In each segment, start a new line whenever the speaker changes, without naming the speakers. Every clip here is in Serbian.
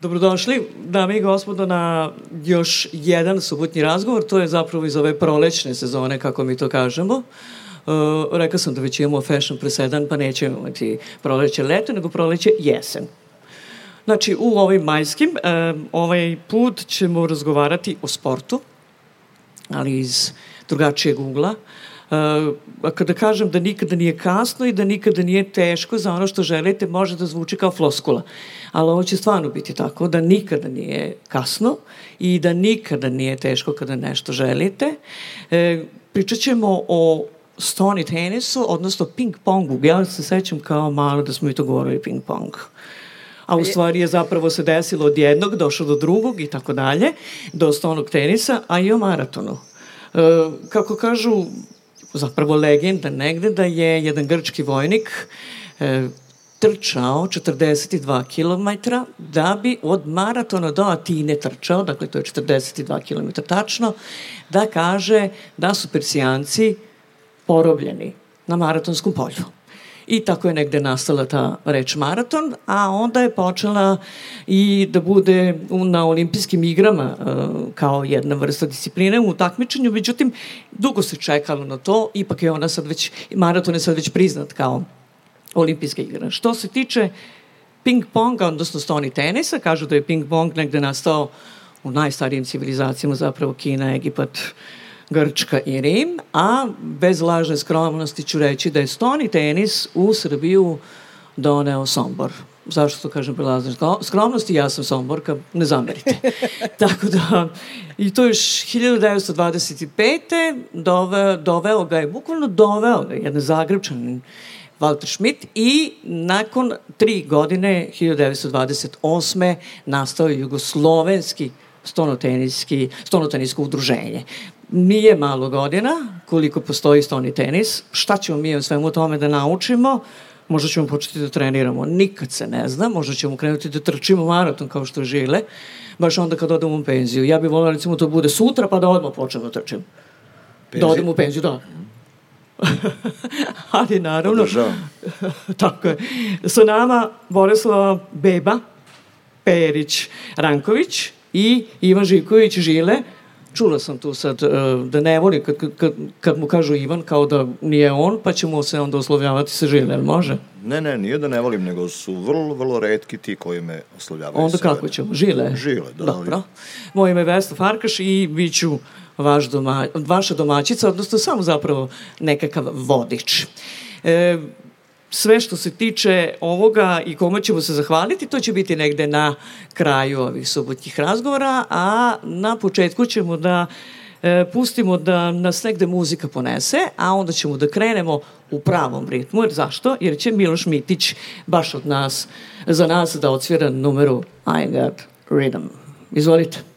Dobrodošli, dame i gospodo, na još jedan subotnji razgovor. To je zapravo iz ove prolećne sezone, kako mi to kažemo. Uh, rekao sam da već imamo fashion presedan, pa nećemo imati proleće leto, nego proleće jesen. Znači, u ovim majskim, uh, ovaj put ćemo razgovarati o sportu, ali iz drugačijeg ugla. Uh, a kada kažem da nikada nije kasno i da nikada nije teško za ono što želite, može da zvuči kao floskula. Ali ovo će stvarno biti tako, da nikada nije kasno i da nikada nije teško kada nešto želite. E, pričat ćemo o stoni tenisu, odnosno ping-pongu. Ja se sećam kao malo da smo i to govorili ping-pong. A u stvari je zapravo se desilo od jednog, došlo do drugog i tako dalje, do stonog tenisa, a i o maratonu. E, kako kažu zapravo legenda negde da je jedan grčki vojnik e, trčao 42 km da bi od maratona do Atine trčao, dakle to je 42 km tačno, da kaže da su Persijanci porobljeni na maratonskom polju. I tako je negde nastala ta reč maraton, a onda je počela i da bude na olimpijskim igrama e, kao jedna vrsta discipline u takmičenju, međutim, dugo se čekalo na to, ipak je ona sad već, maraton je sad već priznat kao olimpijska igra. Što se tiče ping-ponga, odnosno stoni tenisa, kažu da je ping-pong negde nastao u najstarijim civilizacijama, zapravo Kina, Egipat, Grčka i Rim, a bez lažne skromnosti ću reći da je stoni tenis u Srbiju doneo Sombor. Zašto to kažem bez lažne skromnosti? Ja sam Somborka, ne zamerite. Tako da, i to još 1925. Doveo, doveo ga je, bukvalno doveo ga jedan Zagrebčanin Walter Schmidt i nakon tri godine, 1928. nastao je jugoslovenski stonoteniski, stonotenisko udruženje. Nije malo godina koliko postoji stoni tenis. Šta ćemo mi o svemu tome da naučimo? Možda ćemo početi da treniramo. Nikad se ne zna. Možda ćemo krenuti da trčimo maraton kao što žile. Baš onda kad odemo u penziju. Ja bih volila recimo to bude sutra pa da odmah počnem da trčim. Penziju? Da odem u penziju, da. Ali naravno... Podržavam. tako je. Sa nama Borislava Beba, Perić Ranković i Ivan Žiković Žile, čula sam tu sad uh, da ne voli kad, kad, kad mu kažu Ivan kao da nije on, pa ćemo se onda oslovljavati sa Žile, jel može?
Ne, ne, nije da ne volim, nego su vrlo, vrlo redki ti koji me oslovljavaju.
Onda kako ćemo? Žile?
Žile, da.
Dobro. Moje ime je Vesna Farkaš i bit ću vaš doma, vaša domaćica, odnosno samo zapravo nekakav vodič. E, sve što se tiče ovoga i kome ćemo se zahvaliti, to će biti negde na kraju ovih subotnjih razgovora, a na početku ćemo da e, pustimo da nas negde muzika ponese, a onda ćemo da krenemo u pravom ritmu. Jer zašto? Jer će Miloš Mitić baš od nas, za nas da odsvira numeru I Got Rhythm. Izvolite.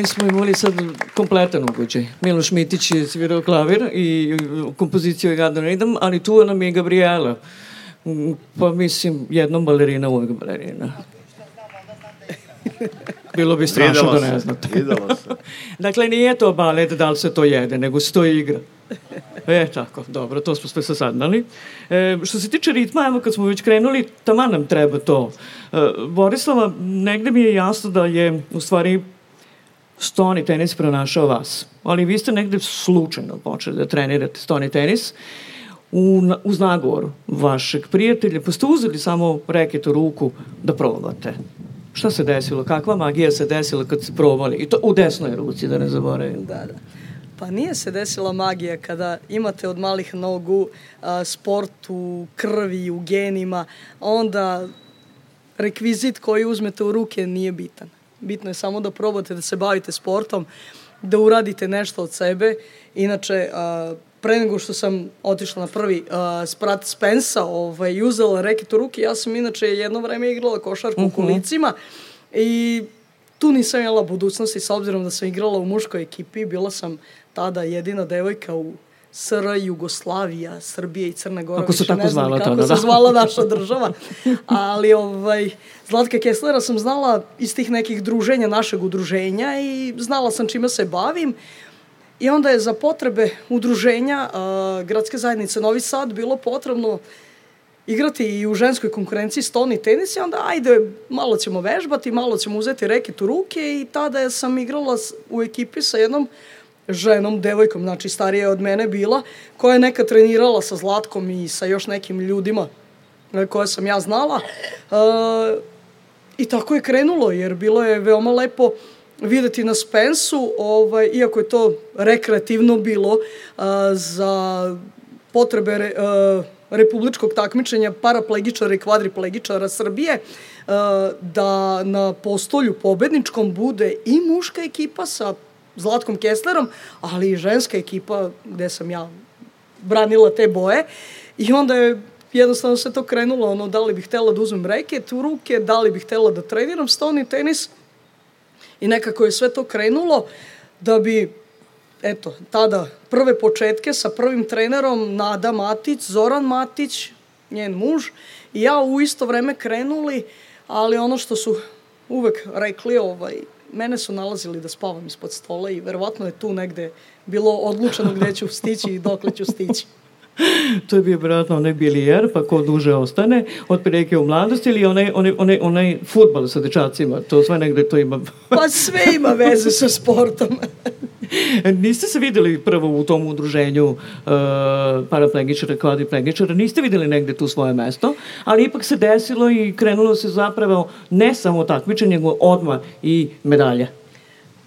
Mi smo imali sad kompletan ugođaj. Miloš Mitić je svirao klavir i kompoziciju je Gadan Ridam, ali tu nam je Gabriela. Pa mislim, jednom balerina, uvek balerina. Bilo bi strašno da ne znate.
Videlo se.
dakle, nije to balet da li se to jede, nego se to igra. E, tako, dobro, to smo sve sasadnali. E, što se tiče ritma, evo kad smo već krenuli, tamo nam treba to. E, Borislava, negde mi je jasno da je, u stvari, stoni tenis pronašao vas. Ali vi ste negde slučajno počeli da trenirate stoni tenis u, uz nagovor vašeg prijatelja, pa ste uzeli samo reket u ruku da probate. Šta se desilo? Kakva magija se desila kad ste probali? I to u desnoj ruci, da ne zaboravim.
Da, da. Pa nije se desila magija kada imate od malih nogu a, sport u krvi, u genima, onda rekvizit koji uzmete u ruke nije bitan. Bitno je samo da probate da se bavite sportom, da uradite nešto od sebe. Inače, a, pre nego što sam otišla na prvi uh, sprat Spensa ovaj, uzela reket u ruke, ja sam inače jedno vreme igrala košarku uh -huh. u mhm. kolicima i tu nisam imala budućnosti s obzirom da sam igrala u muškoj ekipi, bila sam tada jedina devojka u SR Jugoslavija, Srbije i Crne Gore.
Kako se tako zvala
to? Kako se zvala naša država. Ali ovaj, Zlatka Kesslera sam znala iz tih nekih druženja našeg udruženja i znala sam čime se bavim. I onda je za potrebe udruženja uh, Gradske zajednice Novi Sad bilo potrebno igrati i u ženskoj konkurenciji stolni tenis i onda ajde, malo ćemo vežbati, malo ćemo uzeti reket u ruke i tada sam igrala u ekipi sa jednom ženom, devojkom, znači starija od mene bila, koja je neka trenirala sa Zlatkom i sa još nekim ljudima koje sam ja znala. Uh, I tako je krenulo, jer bilo je veoma lepo videti na Spensu, ovaj, iako je to rekreativno bilo a, za potrebe re, a, republičkog takmičenja paraplegičara i kvadriplegičara Srbije, a, da na postolju pobedničkom bude i muška ekipa sa Zlatkom Kesslerom, ali i ženska ekipa gde sam ja branila te boje. I onda je jednostavno se to krenulo, ono, da li bih htela da uzmem reket u ruke, da li bih htela da treniram stoni tenis, I nekako je sve to krenulo da bi eto, tada prve početke sa prvim trenerom Nada Matić, Zoran Matić, njen muž, i ja u isto vreme krenuli, ali ono što su uvek rekli, ovaj, mene su nalazili da spavam ispod stola i verovatno je tu negde bilo odlučeno gde ću stići i dokle ću stići.
to je bio vjerojatno onaj bilijer, pa ko duže ostane, od prilike u mladosti ili onaj, onaj, onaj, onaj futbal sa dečacima, to sve negde to ima.
pa sve ima veze sa sportom.
niste se videli prvo u tom udruženju uh, paraplegičara, kvadriplegičara, niste videli negde tu svoje mesto, ali ipak se desilo i krenulo se zapravo ne samo takmičenje, nego odmah i medalje.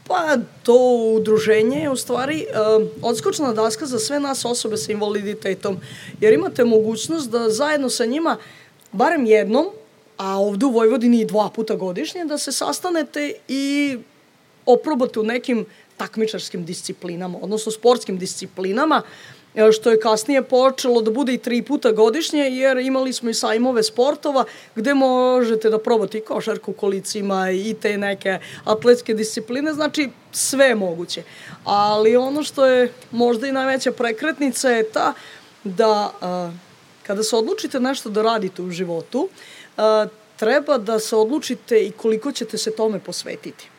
Pa, to udruženje je u stvari uh, odskočna daska za sve nas osobe sa invaliditetom, jer imate mogućnost da zajedno sa njima, barem jednom, a ovde u Vojvodini i dva puta godišnje, da se sastanete i oprobate u nekim takmičarskim disciplinama, odnosno sportskim disciplinama, što je kasnije počelo da bude i tri puta godišnje, jer imali smo i sajmove sportova gde možete da probate i košarku kolicima i te neke atletske discipline, znači sve je moguće. Ali ono što je možda i najveća prekretnica je ta da a, kada se odlučite nešto da radite u životu, a, treba da se odlučite i koliko ćete se tome posvetiti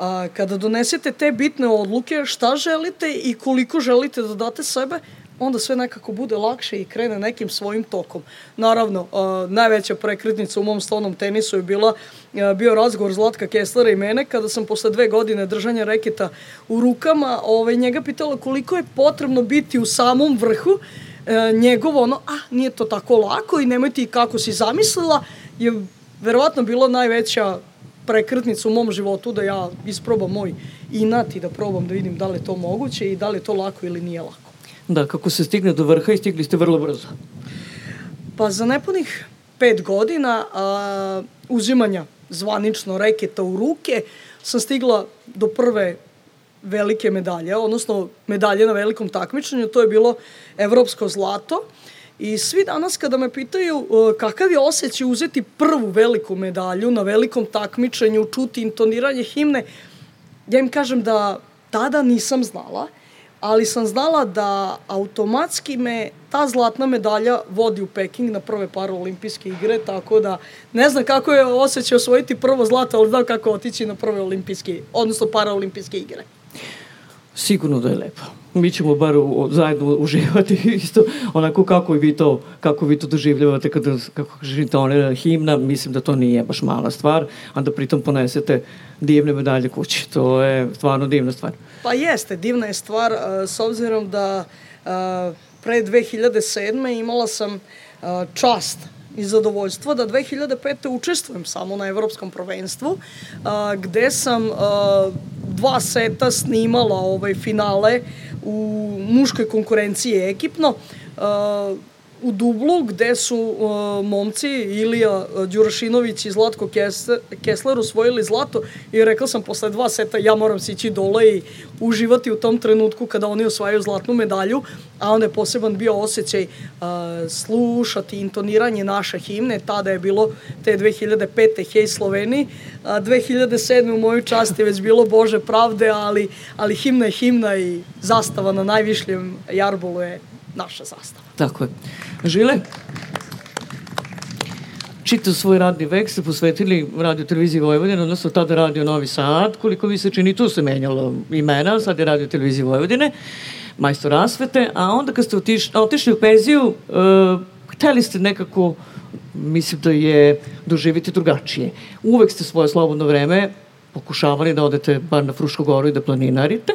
a, kada donesete te bitne odluke šta želite i koliko želite da date sebe, onda sve nekako bude lakše i krene nekim svojim tokom. Naravno, a, najveća prekretnica u mom stolnom tenisu je bila a, bio razgovor Zlatka Kesslera i mene kada sam posle dve godine držanja reketa u rukama ovaj, njega pitala koliko je potrebno biti u samom vrhu e, njegovo ono, a nije to tako lako i nemoj ti kako si zamislila, je verovatno bilo najveća prekretnica u mom životu da ja isprobam moj inat i da probam da vidim da li je to moguće i da li je to lako ili nije lako.
Da, kako se stigne do vrha i stigli ste vrlo brzo.
Pa za nepunih pet godina a, uzimanja zvanično reketa u ruke sam stigla do prve velike medalje, odnosno medalje na velikom takmičenju, to je bilo evropsko zlato. I svi danas kada me pitaju uh, kakav je osjećaj uzeti prvu veliku medalju na velikom takmičenju, čuti intoniranje himne, ja im kažem da tada nisam znala, ali sam znala da automatski me ta zlatna medalja vodi u Peking na prve paraolimpijske igre, tako da ne znam kako je osjećaj osvojiti prvo zlato, ali znam kako otići na prve olimpijske, odnosno paraolimpijske igre.
Sigurno da je lepo. Mi ćemo bar u, zajedno uživati isto onako kako vi to, kako vi to doživljavate kada, kako kažete, ona himna, mislim da to nije baš mala stvar, a da pritom ponesete divne medalje kući. To je stvarno divna stvar.
Pa jeste, divna je stvar, s obzirom da pre 2007. imala sam čast i zadovoljstvo da 2005. učestvujem samo na evropskom prvenstvu, a, gde sam a, dva seta snimala ovaj finale u muškoj konkurenciji ekipno. A, u Dublu gde su uh, momci Ilija Đurašinović i Zlatko Kesler osvojili zlato i rekla sam posle dva seta ja moram sići dole i uživati u tom trenutku kada oni osvajaju zlatnu medalju, a onda je poseban bio osjećaj uh, slušati intoniranje naše himne, tada je bilo te 2005. Hej Sloveni, a 2007. u moju čast je već bilo Bože pravde, ali, ali himna je himna i zastava na najvišljem jarbolu je naša zastava.
Tako je. Žile? Čitav svoj radni vek ste posvetili radio televiziji Vojvodine, odnosno tada radio Novi Sad, koliko vi se čini, tu se menjalo imena, sad je radio televiziji Vojvodine, majstor rasvete, a onda kad ste otiš, otišli u penziju, uh, hteli ste nekako, mislim da je doživiti drugačije. Uvek ste svoje slobodno vreme pokušavali da odete bar na Frušku goru i da planinarite,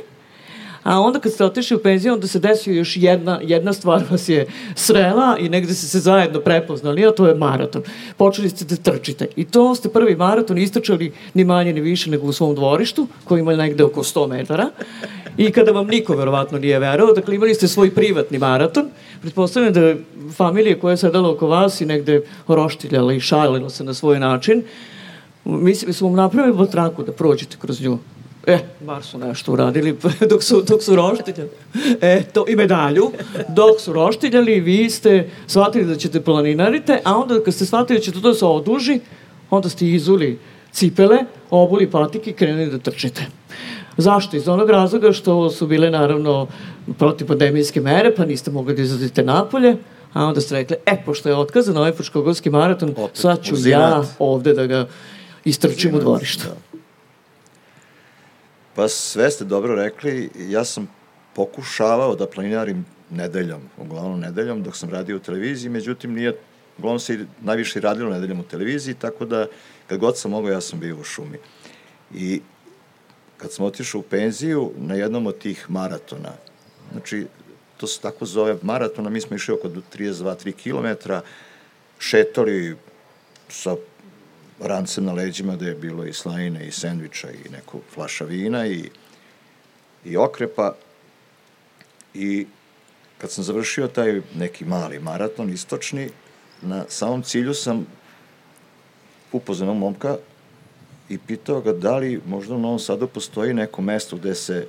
A onda kad ste otišli u penziju, onda se desio još jedna, jedna stvar vas je srela i negde ste se zajedno prepoznali, a to je maraton. Počeli ste da trčite. I to ste prvi maraton istračali ni manje ni više nego u svom dvorištu, koji ima negde oko 100 metara. I kada vam niko verovatno nije verao, dakle imali ste svoj privatni maraton. Pretpostavljam da familije koja je sedala oko vas i negde roštiljala i šalila se na svoj način, mislim, su vam napravili batraku da prođete kroz nju. E, bar su nešto uradili dok su, dok su roštiljali. E, to, i medalju. Dok su roštiljali, vi ste shvatili da ćete planinarite, a onda kad ste shvatili da ćete to da se oduži, onda ste izuli cipele, obuli patike i krenuli da trčite. Zašto? Iz onog razloga što su bile naravno protipandemijske mere, pa niste mogli da izlazite napolje, a onda ste rekli, e, pošto je otkazan ovaj Fruškogorski maraton, Opet, sad ću ja ovde da ga istrčim u dvorištu. Da.
Pa sve ste dobro rekli, ja sam pokušavao da planinarim nedeljom, uglavnom nedeljom, dok sam radio u televiziji, međutim nije, uglavnom se najviše radilo nedeljom u televiziji, tako da kad god sam mogao, ja sam bio u šumi. I kad sam otišao u penziju, na jednom od tih maratona, znači, to se tako zove maratona, mi smo išli oko 32-3 km, šetali sa rancem na leđima gde je bilo i slajine i sendviča i neku flaša vina i, i okrepa. I kad sam završio taj neki mali maraton istočni, na samom cilju sam upoznao momka i pitao ga da li možda u Novom Sadu postoji neko mesto gde se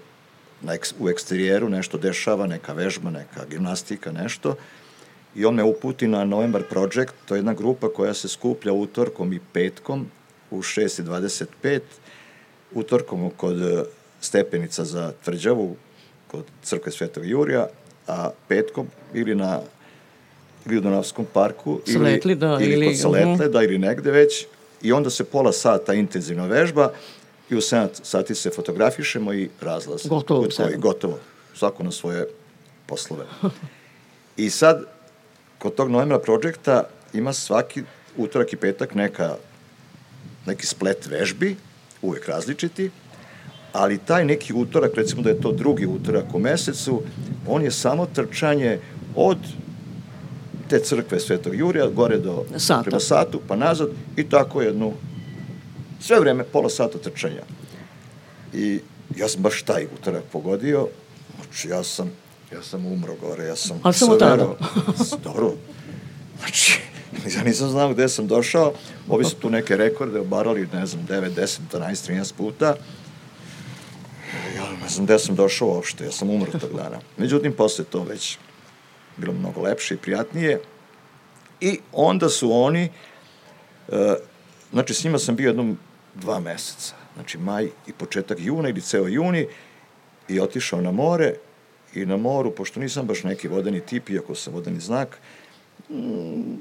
na eks, u eksterijeru nešto dešava, neka vežba, neka gimnastika, nešto, i on me uputi na November Project, to je jedna grupa koja se skuplja utorkom i petkom u 6.25, utorkom kod e, stepenica za tvrđavu, kod crkve Svetog Jurija, a petkom ili na ili u Donavskom parku
Sletli, ili, da,
ili, ili kod Saletle, uh -huh. da, ili negde već, i onda se pola sata intenzivna vežba i u 7 sati se fotografišemo i razlaz.
Gotovo.
Gotovo. Svako na svoje poslove. I sad, kod tog novembra projekta ima svaki utorak i petak neka, neki splet vežbi, uvek različiti, ali taj neki utorak, recimo da je to drugi utorak u mesecu, on je samo trčanje od te crkve Svetog Jurija, gore do
Sata.
prema satu, pa nazad i tako jednu sve vreme pola sata trčanja. I ja sam baš taj utorak pogodio, znači ja sam Ja sam umro gore, ja sam...
A samo tada?
Dobro. Znači, ja nisam znao gde sam došao. Ovi su tu neke rekorde obarali, ne znam, 9, 10, 12, 13 puta. Ja ne znam gde sam došao uopšte, ja sam umro tog dana. Međutim, posle to već bilo mnogo lepše i prijatnije. I onda su oni, uh, znači s njima sam bio jednom dva meseca. znači maj i početak juna ili ceo juni, i otišao na more i na moru, pošto nisam baš neki vodeni tip, iako sam vodeni znak, mm,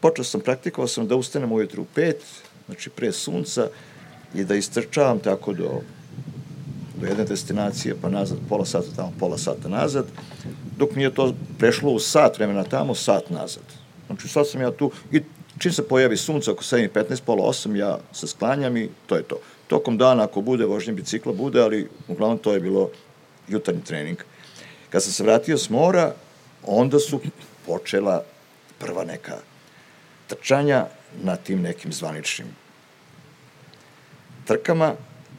počeo sam, praktikovao sam da ustanem ujutru u pet, znači pre sunca, i da istrčavam tako do, do jedne destinacije, pa nazad, pola sata tamo, pola sata nazad, dok nije to prešlo u sat vremena tamo, sat nazad. Znači sad sam ja tu i čim se pojavi sunce oko 7.15, pola 8, ja se sklanjam i to je to. Tokom dana, ako bude, vožnje bicikla bude, ali uglavnom to je bilo jutarnji trening. Kad sam se vratio s mora, onda su počela prva neka trčanja na tim nekim zvaničnim trkama,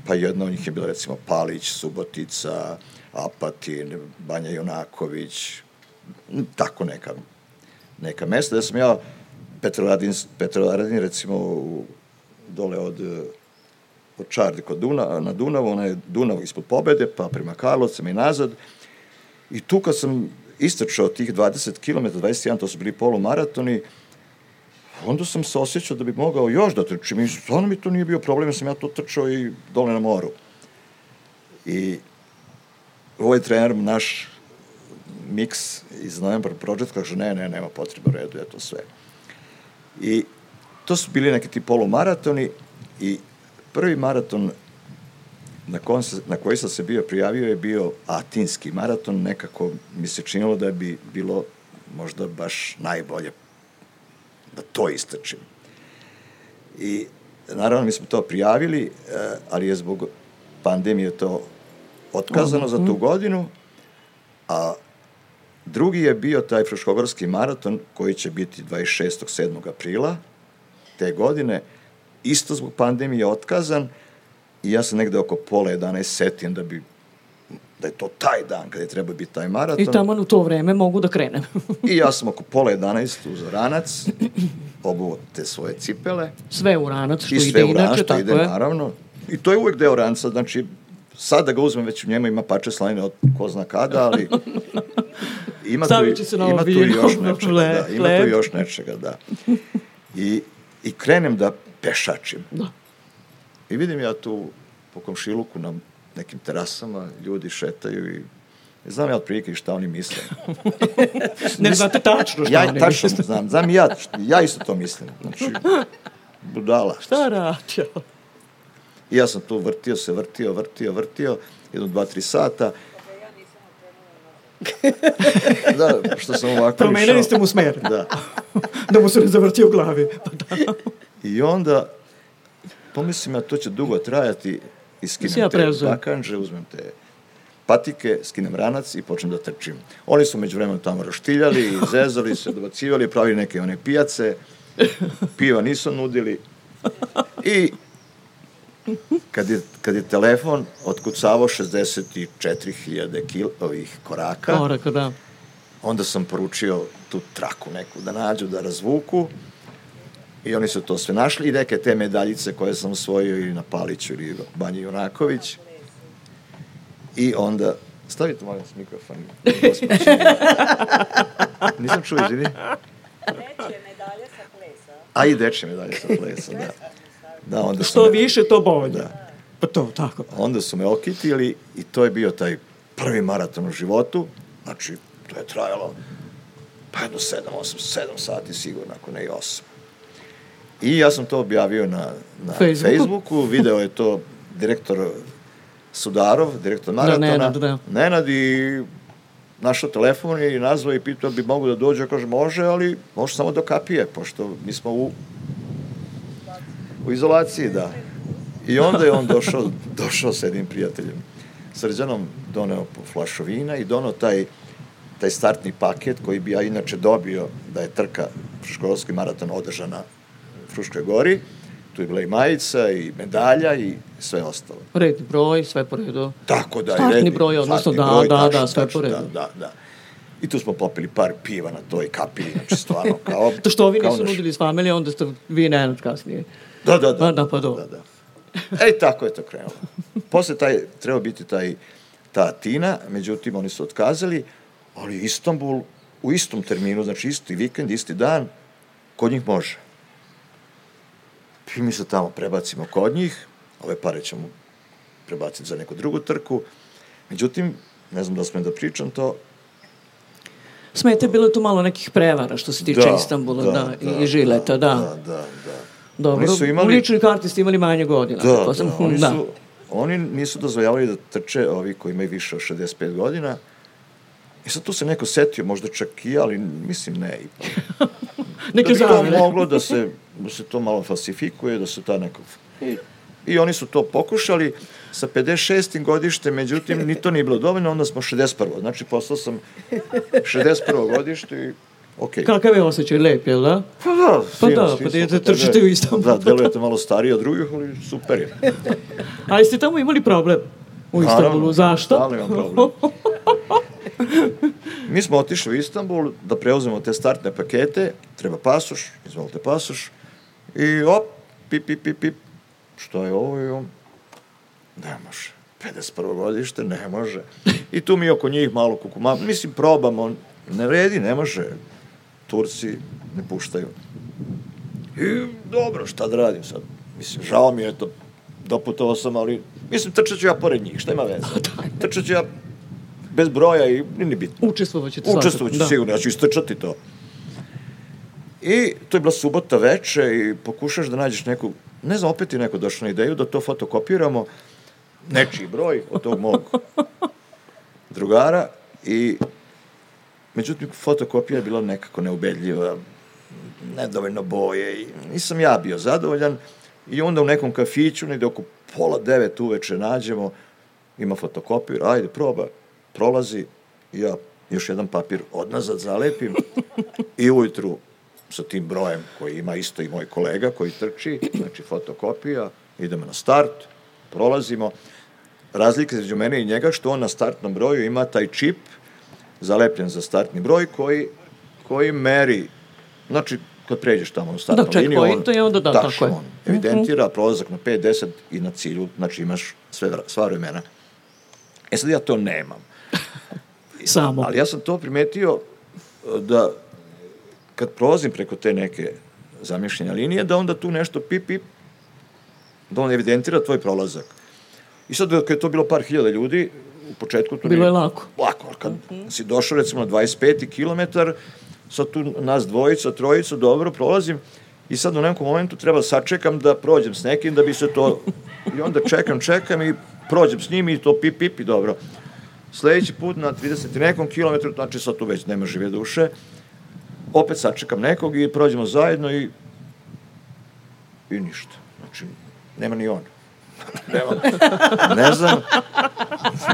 pa jedna od njih je bila recimo Palić, Subotica, Apatin, Banja Junaković, tako neka, neka mesta, da sam ja Petrovaradin, Petrovaradin recimo u, dole od od Čardi kod Duna, na Dunavu, ona je Dunav ispod pobede, pa prema Karlovcima i nazad. I tu kad sam istračao tih 20 km, 21, to su bili polumaratoni, onda sam se osjećao da bi mogao još da trčim. I stvarno mi to nije bio problem, sam ja to trčao i dole na moru. I ovaj trener, naš mix iz November Project, kaže, ne, ne, nema potreba, redu je to sve. I to su bili neki ti polumaratoni i prvi maraton na, kon na koji sam se bio prijavio je bio Atinski maraton, nekako mi se činilo da bi bilo možda baš najbolje da to istrčim. I naravno mi smo to prijavili, eh, ali je zbog pandemije to otkazano uh -huh. za tu mhm. godinu, a drugi je bio taj Fruškogorski maraton koji će biti 26. 7. aprila te godine, isto zbog pandemije otkazan i ja sam negde oko pola 11 setim da bi da je to taj dan kada je treba biti taj maraton.
I tamo u to vreme mogu da krenem.
I ja sam oko pola 11 uz ranac, obuo te svoje cipele.
Sve u ranac, što ide inače, ranac, što ide,
je. naravno. I to je uvek deo ranca, znači, sad da ga uzmem, već u njemu ima pače slanine od ko zna kada, ali ima tu, se ima tu još nečega, da, ima tu još nečega, da. I, I krenem da pešačim. Da. I vidim ja tu po komšiluku na nekim terasama, ljudi šetaju i znam ja otprilike šta oni misle.
ne znate tačno šta
ja,
oni
tačno misle. znam, znam ja, ja isto to mislim. Znači, budala.
Šta rađo?
I ja sam tu vrtio se, vrtio, vrtio, vrtio, jedno, dva, tri sata. da, što sam ovako
Promenili ste mu smer.
Da.
da mu se ne zavrtio u glavi. Pa da.
I onda pomislim ja to će dugo trajati i skinem ja te bakanže, uzmem te patike, skinem ranac i počnem da trčim. Oni su među vremenom tamo roštiljali, zezali se, dobacivali, pravili neke one pijace, piva nisu nudili i kad je, kad je telefon otkucavao 64.000 kil, ovih koraka,
Koraka, da.
onda sam poručio tu traku neku da nađu, da razvuku I oni su to sve našli i neke te medaljice koje sam osvojio i na Paliću ili Banji Junaković. I onda, stavite molim s mikrofon. Nisam čuo, izvini.
Dečje medalje sa plesa.
A i dečje medalje sa plesa, da. Da,
onda Što me, više, to bolje. Da. Pa to, tako.
Onda su me okitili i to je bio taj prvi maraton u životu. Znači, to je trajalo pa jedno 7, 8, 7 sati sigurno, ako ne i 8. I ja sam to objavio na, na Facebooku. Facebooku, video je to direktor Sudarov, direktor da, maratona. Da, Nenad, da. Nenad i našao telefon i nazvao i pitao bi mogu da dođe, kaže može, ali može samo do kapije, pošto mi smo u, u izolaciji, da. I onda je on došao, došao s jednim prijateljem. Srđanom doneo po flašu vina i donao taj, taj startni paket koji bi ja inače dobio da je trka školski maraton održana Fruškoj gori, tu je bila i majica i medalja i sve ostalo.
Redni broj, sve po redu.
Tako da.
Startni redni, broj, odnosno da, broj, da, tačno, da, sve tačno, po redu.
Da, da, da. I tu smo popili par piva na toj kapi, znači stvarno kao...
to što ovi nisu naš... nudili s familije, onda ste vi nenad kasnije.
Da, da, da.
Pa, da, pa do.
Da, da. E, tako je to krenulo. Posle taj, treba biti taj, ta Atina, međutim, oni su otkazali, ali Istanbul u istom terminu, znači isti vikend, isti dan, kod njih može. I mi se tamo prebacimo kod njih ove pare ćemo prebaciti za neku drugu trku. Međutim, ne znam da smem da pričam to,
Smete, je bilo tu malo nekih prevara što se tiče
Da,
Istanbula
da,
da,
da,
i Žileta, da.
Da, da, da.
Dobro,
Oni su
u
imali-
ličnoj karti ste imali manje godina.
Da, da,
sam-
oni,
da.
su, oni nisu dozvoljavali da trče ovi koji imaju više od 65 godina. I sad tu se neko setio, možda čak i ja, ali mislim ne.
Neke
da bi to moglo da se, da se to malo falsifikuje, da se ta neko... I, I oni su to pokušali sa 56. godište, međutim, ni to nije bilo dovoljno, onda smo 61. Znači, postao sam 61. godište i okej.
Kakav je osjećaj, lep, jel da?
Pa da,
Pa da,
svi
pa
kod tebe.
trčite u Istanbul.
Da, delujete malo stariji od drugih, ali super je.
A jeste tamo imali problem u
Naravno,
Istanbulu? Zašto?
stalno imam problem. Mi smo otišli u Istanbul da preuzemo te startne pakete, treba pasoš, izvolite pasoš, i op, pip, pip, pip, pip, što je ovo i on? Ne može. 51. godište, ne može. I tu mi oko njih malo kukuma, mislim, probamo, ne vredi, ne može. Turci ne puštaju. I dobro, šta da radim sad? Mislim, žao mi je to, doputovao sam, ali mislim, trčat ću ja pored njih, šta ima veze? Trčat ću ja bez broja i nije ni bitno.
Učestvovat ćete svakako.
Učestvovat ću
da.
sigurno, ja ću istrčati to. I to je bila subota veče i pokušaš da nađeš neku, ne znam, opet je neko došao na ideju da to fotokopiramo, nečiji broj od tog mog drugara i međutim fotokopija je bila nekako neubedljiva, nedovoljno boje i nisam ja bio zadovoljan i onda u nekom kafiću, negde oko pola devet uveče nađemo, ima fotokopir, ajde proba, prolazi, ja još jedan papir odnazad zalepim i ujutru sa tim brojem koji ima isto i moj kolega koji trči, znači fotokopija, idemo na start, prolazimo. Razlika između mene i njega što on na startnom broju ima taj čip zalepljen za startni broj koji, koji meri, znači kad pređeš tamo na startnu
Da,
liniju, on,
checkpoint i onda da,
tačno,
tako je.
on evidentira prolazak na 5, 10 i na cilju, znači imaš sve, sva vremena. E sad ja to nemam.
Samo.
Ali ja sam to primetio da kad prolazim preko te neke zamišljene linije, da onda tu nešto pip, pip, da on evidentira tvoj prolazak. I sad, kad je to bilo par hiljada ljudi, u početku to
Bilo
nije-
je lako.
Lako, ali kad si došao recimo na 25. kilometar, sad tu nas dvojica, trojica, dobro, prolazim, i sad u nekom momentu treba sačekam da prođem s nekim da bi se to... I onda čekam, čekam i prođem s njim i to pip, pip i dobro. Sledeći put na 30 i nekom kilometru, znači sad tu već nema žive duše, opet sačekam nekog i prođemo zajedno i i ništa. Znači, nema ni on. nema. Ne znam,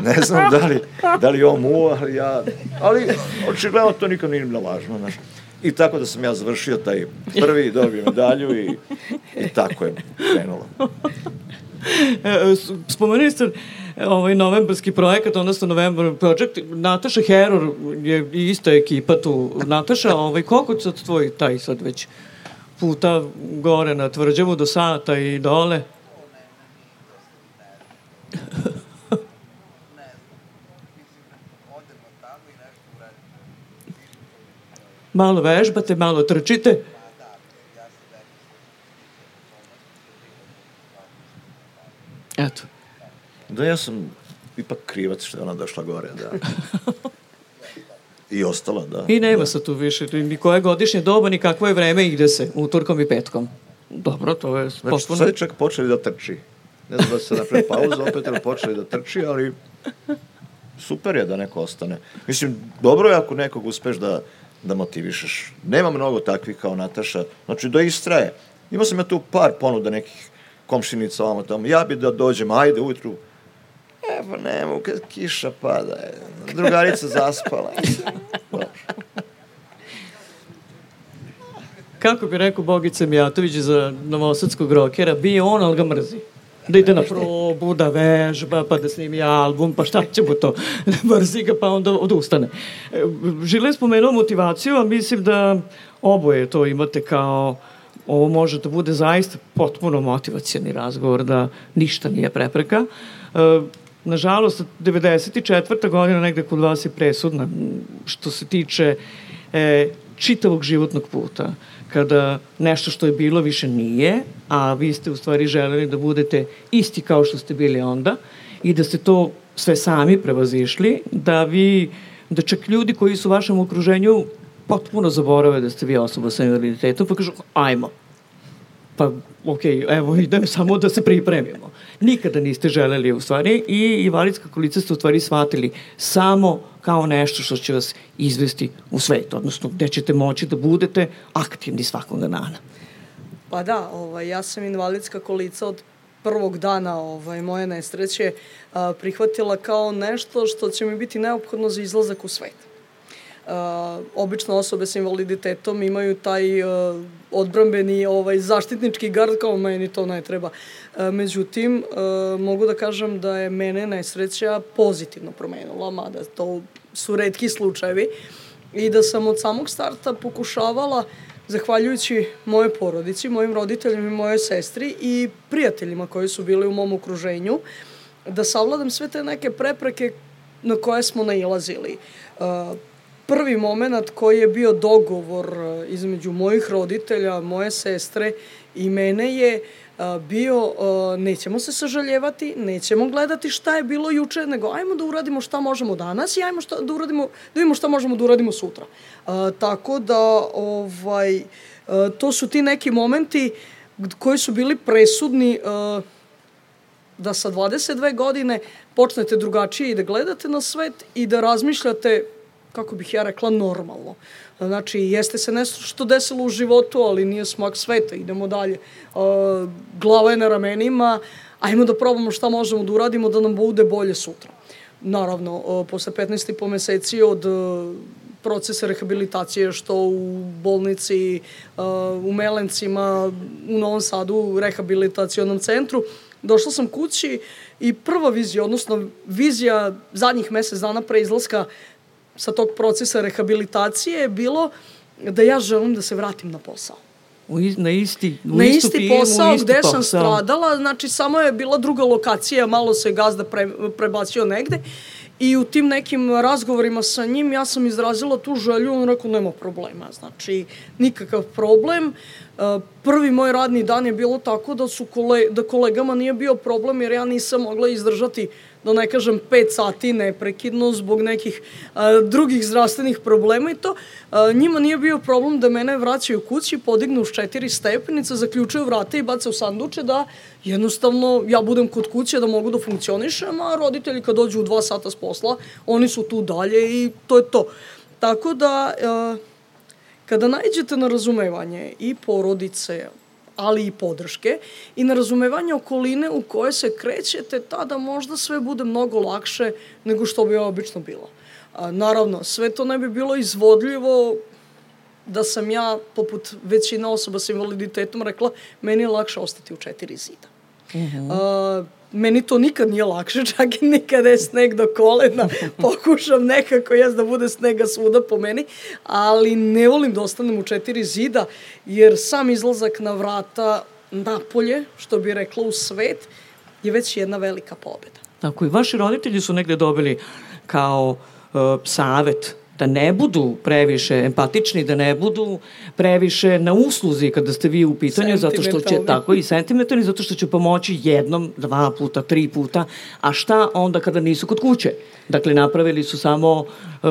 ne znam da li, da li on muva, ali ja, ali očigledno to nikad nije bilo važno, znaš. I tako da sam ja završio taj prvi, dobio medalju i, i tako je krenulo.
E, Spomenuli ste ovaj novembarski projekat, odnosno November Project. Nataša Heror je ista ekipa tu. Nataša, ovaj, koliko sad tvoj taj sad već puta gore na tvrđavu do sata i dole? Malo vežbate, malo trčite. Eto.
Da, ja sam ipak krivac što je ona došla gore, da. I ostala, da.
I nema se tu više ni koje godišnje doba, ni kakvo je vreme, ide se utorkom i petkom. Dobro, to je
Znači,
potpuno...
sad je čak počeli da trči. Ne znam da se napravi pauza, opet je počeli da trči, ali super je da neko ostane. Mislim, dobro je ako nekog uspeš da, da motivišeš. Nema mnogo takvih kao Nataša, znači da istraje. Imao sam ja tu par ponuda nekih komšinica ovamo tamo, ja bi da dođem, ajde ujutru, e pa ne mogu, kad kiša pada, je. drugarica zaspala. Dobro.
Kako bi rekao Bogica Mijatović za novosadskog rokera, bi on, ali ga mrzi. Da ide na probu, da vežba, pa da snimi album, pa šta će mu to? mrzi ga, pa onda odustane. E, Žile je spomenuo motivaciju, a mislim da oboje to imate kao ovo može da bude zaista potpuno motivacijani razgovor, da ništa nije prepreka. Nažalost, 94. godina negde kod vas je presudna što se tiče e, čitavog životnog puta. kada nešto što je bilo više nije, a vi ste u stvari želeli da budete isti kao što ste bili onda i da ste to sve sami prevazišli, da vi, da čak ljudi koji su u vašem okruženju potpuno zaborave da ste vi osoba sa invaliditetom, pa kažu, ajmo, pa ok, evo idem samo da se pripremimo. Nikada niste želeli u stvari i invalidska kolica ste u stvari shvatili samo kao nešto što će vas izvesti u svet, odnosno gde ćete moći da budete aktivni svakog dana.
Pa da, ovaj, ja sam invalidska kolica od prvog dana ovaj, moje nesreće a, prihvatila kao nešto što će mi biti neophodno za izlazak u svet. Uh, obično osobe sa invaliditetom imaju taj uh, odbrambeni ovaj zaštitnički gard kao meni to ne treba. Međutim, mogu da kažem da je mene nesreća pozitivno promenila, mada to su redki slučajevi i da sam od samog starta pokušavala zahvaljujući moje porodici, mojim roditeljima i moje sestri i prijateljima koji su bili u mom okruženju, da savladam sve te neke prepreke na koje smo nailazili. Uh, prvi moment koji je bio dogovor e, između mojih roditelja, moje sestre i mene je e, bio e, nećemo se sažaljevati, nećemo gledati šta je bilo juče, nego ajmo da uradimo šta možemo danas i ajmo šta, da uradimo, da vidimo šta možemo da uradimo sutra. Tako da ovaj, to su ti neki momenti koji su bili presudni da sa 22 godine počnete drugačije i da gledate na svet i da razmišljate kako bih ja rekla, normalno. Znači, jeste se nešto što desilo u životu, ali nije smak sveta, idemo dalje. Uh, glava je na ramenima, ajmo da probamo šta možemo da uradimo da nam bude bolje sutra. Naravno, uh, posle 15 i po meseci od uh, procesa rehabilitacije, što u bolnici, u Melencima, u Novom Sadu, u rehabilitacionom centru, došla sam kući i prva vizija, odnosno vizija zadnjih mesec dana pre izlaska sa tog procesa rehabilitacije je bilo da ja želim da se vratim na posao.
U, na isti, u
na isti
pijem,
posao
isti
gde
posao.
sam stradala, znači samo je bila druga lokacija, malo se gazda pre, prebacio negde i u tim nekim razgovorima sa njim ja sam izrazila tu želju, on rekao nema problema, znači nikakav problem. Prvi moj radni dan je bilo tako da su kole, da kolegama nije bio problem jer ja nisam mogla izdržati da ne kažem 5 sati neprekidno zbog nekih a, drugih zdravstvenih problema i to a, njima nije bio problem da mene vraćaju kući, podignu uz četiri stepenice, zaključuju vrata i bace u sanduče da jednostavno ja budem kod kuće da mogu da funkcionišem, a roditelji kad dođu u dva sata s posla, oni su tu dalje i to je to. Tako da, a, kada najđete na razumevanje i porodice, ali i podrške i na razumevanje okoline u koje se krećete, tada možda sve bude mnogo lakše nego što bi obično bilo. A, naravno, sve to ne bi bilo izvodljivo da sam ja, poput većina osoba sa invaliditetom, rekla meni je lakše ostati u četiri zida. Uh -huh. A, meni to nikad nije lakše, čak i nikada je sneg do kolena, pokušam nekako jes da bude snega svuda po meni, ali ne volim da ostanem u četiri zida, jer sam izlazak na vrata napolje, što bi rekla u svet, je već jedna velika pobeda.
Tako i vaši roditelji su negde dobili kao uh, savet da ne budu previše empatični, da ne budu previše na usluzi kada ste vi u pitanju, zato što će, tako i sentimentalni, zato što će pomoći jednom, dva puta, tri puta, a šta onda kada nisu kod kuće? Dakle, napravili su samo uh,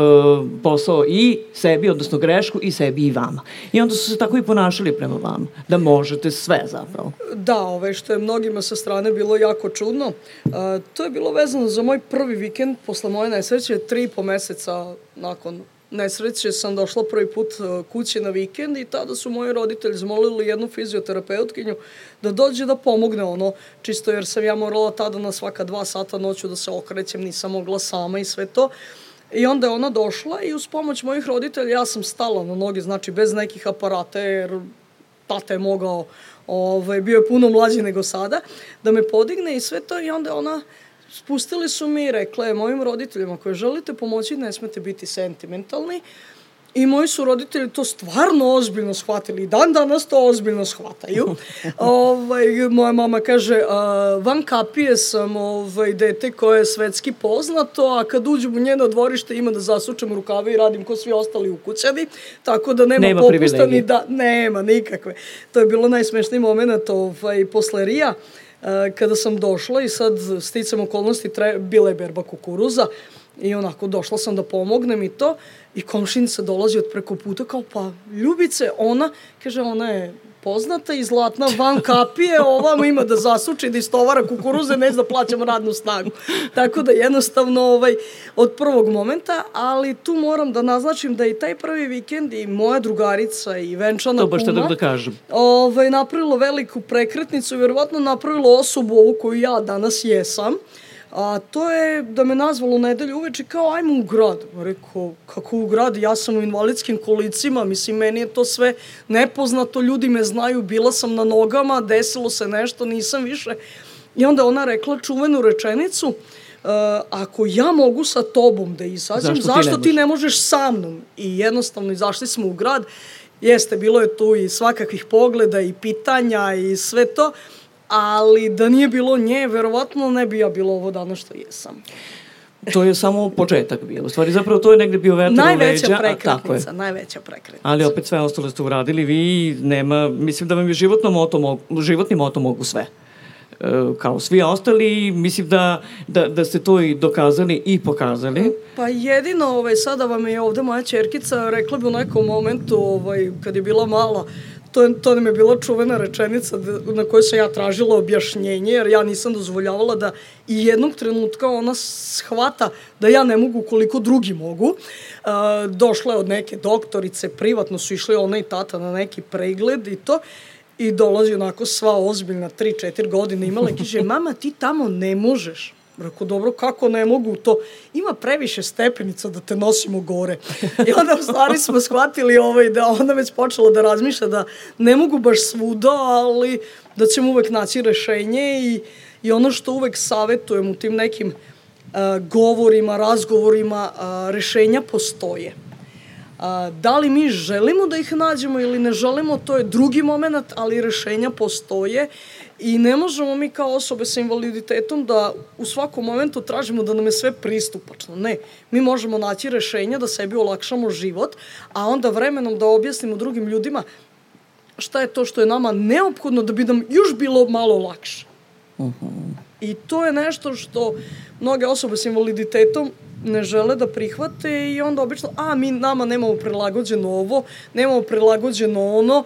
posao i sebi, odnosno grešku, i sebi i vama. I onda su se tako i ponašali prema vama, da možete sve zapravo.
Da, ove, što je mnogima sa strane bilo jako čudno. Uh, to je bilo vezano za moj prvi vikend posle moje nesreće, tri i po meseca nakon nesreće sam došla prvi put e, kući na vikend i tada su moji roditelji zamolili jednu fizioterapeutkinju da dođe da pomogne ono, čisto jer sam ja morala tada na svaka dva sata noću da se okrećem, nisam mogla sama i sve to. I onda je ona došla i uz pomoć mojih roditelja ja sam stala na noge, znači bez nekih aparata jer tata je mogao, ovaj, bio je puno mlađi nego sada, da me podigne i sve to i onda ona spustili su mi i rekla je mojim roditeljima koje želite pomoći ne smete biti sentimentalni I moji su roditelji to stvarno ozbiljno shvatili. Dan danas to ozbiljno shvataju. ovaj, moja mama kaže, a, van kapije sam ovaj, dete koje je svetski poznato, a kad uđem u njeno dvorište ima da zasučem rukave i radim ko svi ostali ukućani, tako da nema,
Nema
popusta
privilegije.
ni da, nema nikakve. To je bilo najsmešniji moment ovaj, posle Rija, a, kada sam došla i sad sticam okolnosti, tre, bila je berba kukuruza, I onako došla sam da pomognem i to i komšinica dolazi od preko puta kao pa Ljubice, ona, kaže ona je poznata i zlatna van kapije, ovamo ima da zasuči, da istovara kukuruze, ne da plaćamo radnu snagu. Tako da jednostavno ovaj, od prvog momenta, ali tu moram da naznačim da i taj prvi vikend i moja drugarica i venčana
To baš
kuma
da kažem.
ovaj, napravilo veliku prekretnicu i verovatno napravilo osobu ovu koju ja danas jesam. A to je da me nazvalo nedelju uveče kao ajmo u grad. Rekao, kako u grad? Ja sam u invalidskim kolicima, mislim, meni je to sve nepoznato, ljudi me znaju, bila sam na nogama, desilo se nešto, nisam više. I onda ona rekla čuvenu rečenicu, uh, ako ja mogu sa tobom da izađem,
Zašto ti
zašto,
ne
ti ne možeš sa mnom? I jednostavno izašli smo u grad, jeste, bilo je tu i svakakvih pogleda i pitanja i sve to, ali da nije bilo nje, verovatno ne bi ja bilo ovo danas što jesam.
To je samo početak bio. U stvari, zapravo to je negde bio vetar u leđa.
Najveća
a, tako je.
najveća prekretnica.
Ali opet sve ostalo ste uradili vi, nema, mislim da vam je životno moto, mogu, životni moto mogu sve. E, kao svi ostali, mislim da, da, da ste to i dokazali i pokazali.
Pa jedino, ovaj, sada vam je ovde moja čerkica rekla bi u nekom momentu, ovaj, kad je bila mala, to, to nam je bila čuvena rečenica da, na kojoj sam ja tražila objašnjenje, jer ja nisam dozvoljavala da i jednog trenutka ona shvata da ja ne mogu koliko drugi mogu. E, došla je od neke doktorice, privatno su išli ona i tata na neki pregled i to, i dolazi onako sva ozbiljna, 3-4 godine imala i kaže, mama ti tamo ne možeš. Rekao, dobro, kako ne mogu to? Ima previše stepenica da te nosimo gore. I onda u stvari smo shvatili ovaj, da ona već počela da razmišlja da ne mogu baš svuda, ali da ćemo uvek naći rešenje i, i ono što uvek savetujem u tim nekim uh, govorima, razgovorima, uh, rešenja postoje. A, da li mi želimo da ih nađemo ili ne želimo, to je drugi moment, ali rešenja postoje i ne možemo mi kao osobe sa invaliditetom da u svakom momentu tražimo da nam je sve pristupačno. Ne, mi možemo naći rešenja da sebi olakšamo život, a onda vremenom da objasnimo drugim ljudima šta je to što je nama neophodno da bi nam još bilo malo lakše. I to je nešto što mnoge osobe s invaliditetom ne žele da prihvate i onda obično, a mi nama nemamo prilagođeno ovo, nemamo prilagođeno ono,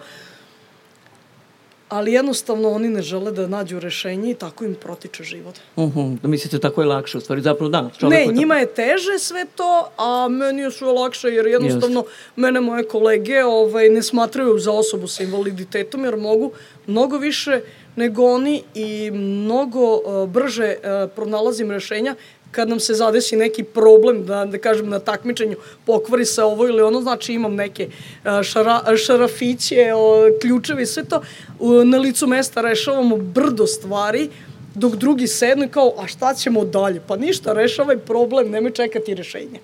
ali jednostavno oni ne žele da nađu rešenje i tako im protiče život.
Uh -huh. Da mislite tako je lakše, u stvari zapravo da.
Ne,
to-
njima je teže sve to, a meni je sve lakše jer jednostavno mene moje kolege ovaj, ne smatraju za osobu sa invaliditetom jer mogu mnogo više nego oni i mnogo uh, brže uh, pronalazim rešenja kad nam se zadesi neki problem, da, da kažem na takmičenju, pokvari se ovo ili ono, znači imam neke uh, šara, šarafiće, ključevi, sve to, na licu mesta rešavamo brdo stvari, dok drugi sednu i kao, a šta ćemo dalje? Pa ništa, rešavaj problem, nemoj čekati rešenje.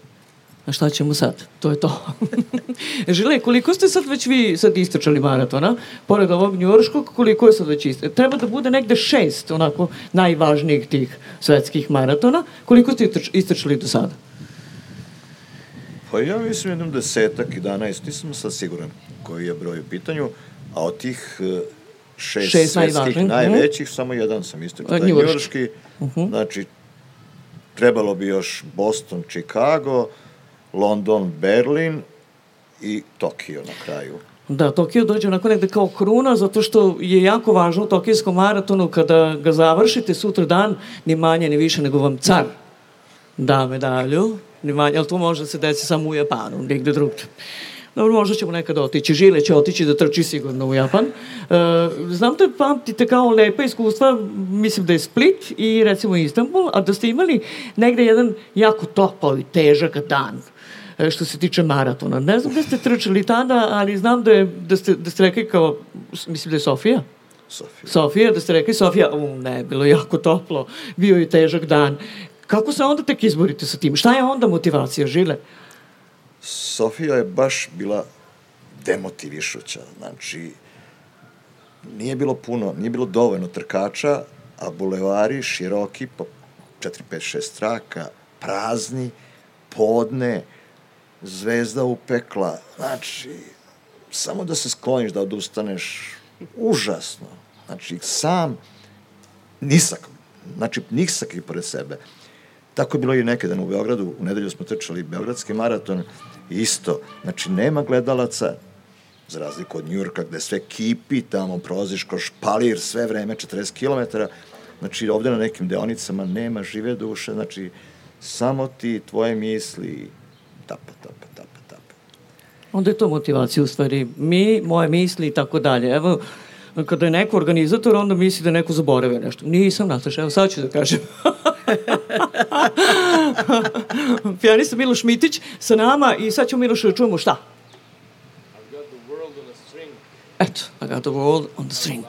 A šta ćemo sad? To je to. Žile, koliko ste sad već vi sad istračali maratona? Pored ovog njurškog, koliko je sad već istračali? Treba da bude negde šest, onako, najvažnijih tih svetskih maratona. Koliko ste istrač- istračali do sada?
Pa ja mislim jednom desetak, 11, nisam sad siguran koji je broj u pitanju, a od tih eh, šest,
Šest
svetskih
najvažnijih,
najvećih, samo jedan sam istrčao,
A,
taj
njujorški.
njujorški, znači trebalo bi još Boston, Chicago, London, Berlin i Tokio na kraju.
Da, Tokio dođe onako negde kao kruna, zato što je jako važno u Tokijskom maratonu, kada ga završite sutra dan, ni manje ni više nego vam car da medalju, ni manje, ali to može da se desi samo u Japanu, nigde drugde. Dobro, možda ćemo nekad otići. Žile će otići da trči sigurno u Japan. E, znam da pamtite kao lepa iskustva, mislim da je Split i recimo Istanbul, a da ste imali negde jedan jako topao i težak dan što se tiče maratona. Ne znam da ste trčali tada, ali znam da, je, da, ste, da ste rekli kao, mislim da je Sofija,
Sofija.
Sofija, da ste rekli Sofija, u, ne, bilo jako toplo, bio je težak dan. Kako se onda tek izborite sa tim? Šta je onda motivacija, Žile?
Sofija je baš bila demotivišuća, znači nije bilo puno, nije bilo dovoljno trkača, a bulevari široki, po 4, 5, 6 traka, prazni, podne, zvezda upekla, znači, samo da se skloniš, da odustaneš, užasno. Znači, sam nisak, znači, nisak i pored sebe. Tako je bilo i nekedan u Beogradu, u nedelju smo trčali Beogradski maraton, isto, znači, nema gledalaca, za razliku od Njurka gde sve kipi, tamo prolaziš ko špalir sve vreme, 40 km, znači ovde na nekim deonicama nema žive duše, znači samo ti, tvoje misli, tapa, tapa, tapa, tapa.
Onda je to motivacija u stvari. Mi, moje misli i tako dalje. Evo, kada je neko organizator, onda misli da je neko zaboravio nešto. Nisam, Nataša, evo sad ću da kažem. Pijanista Miloš Mitić sa nama i sad ćemo Miloša da čujemo šta? Eto, I got the world on the string.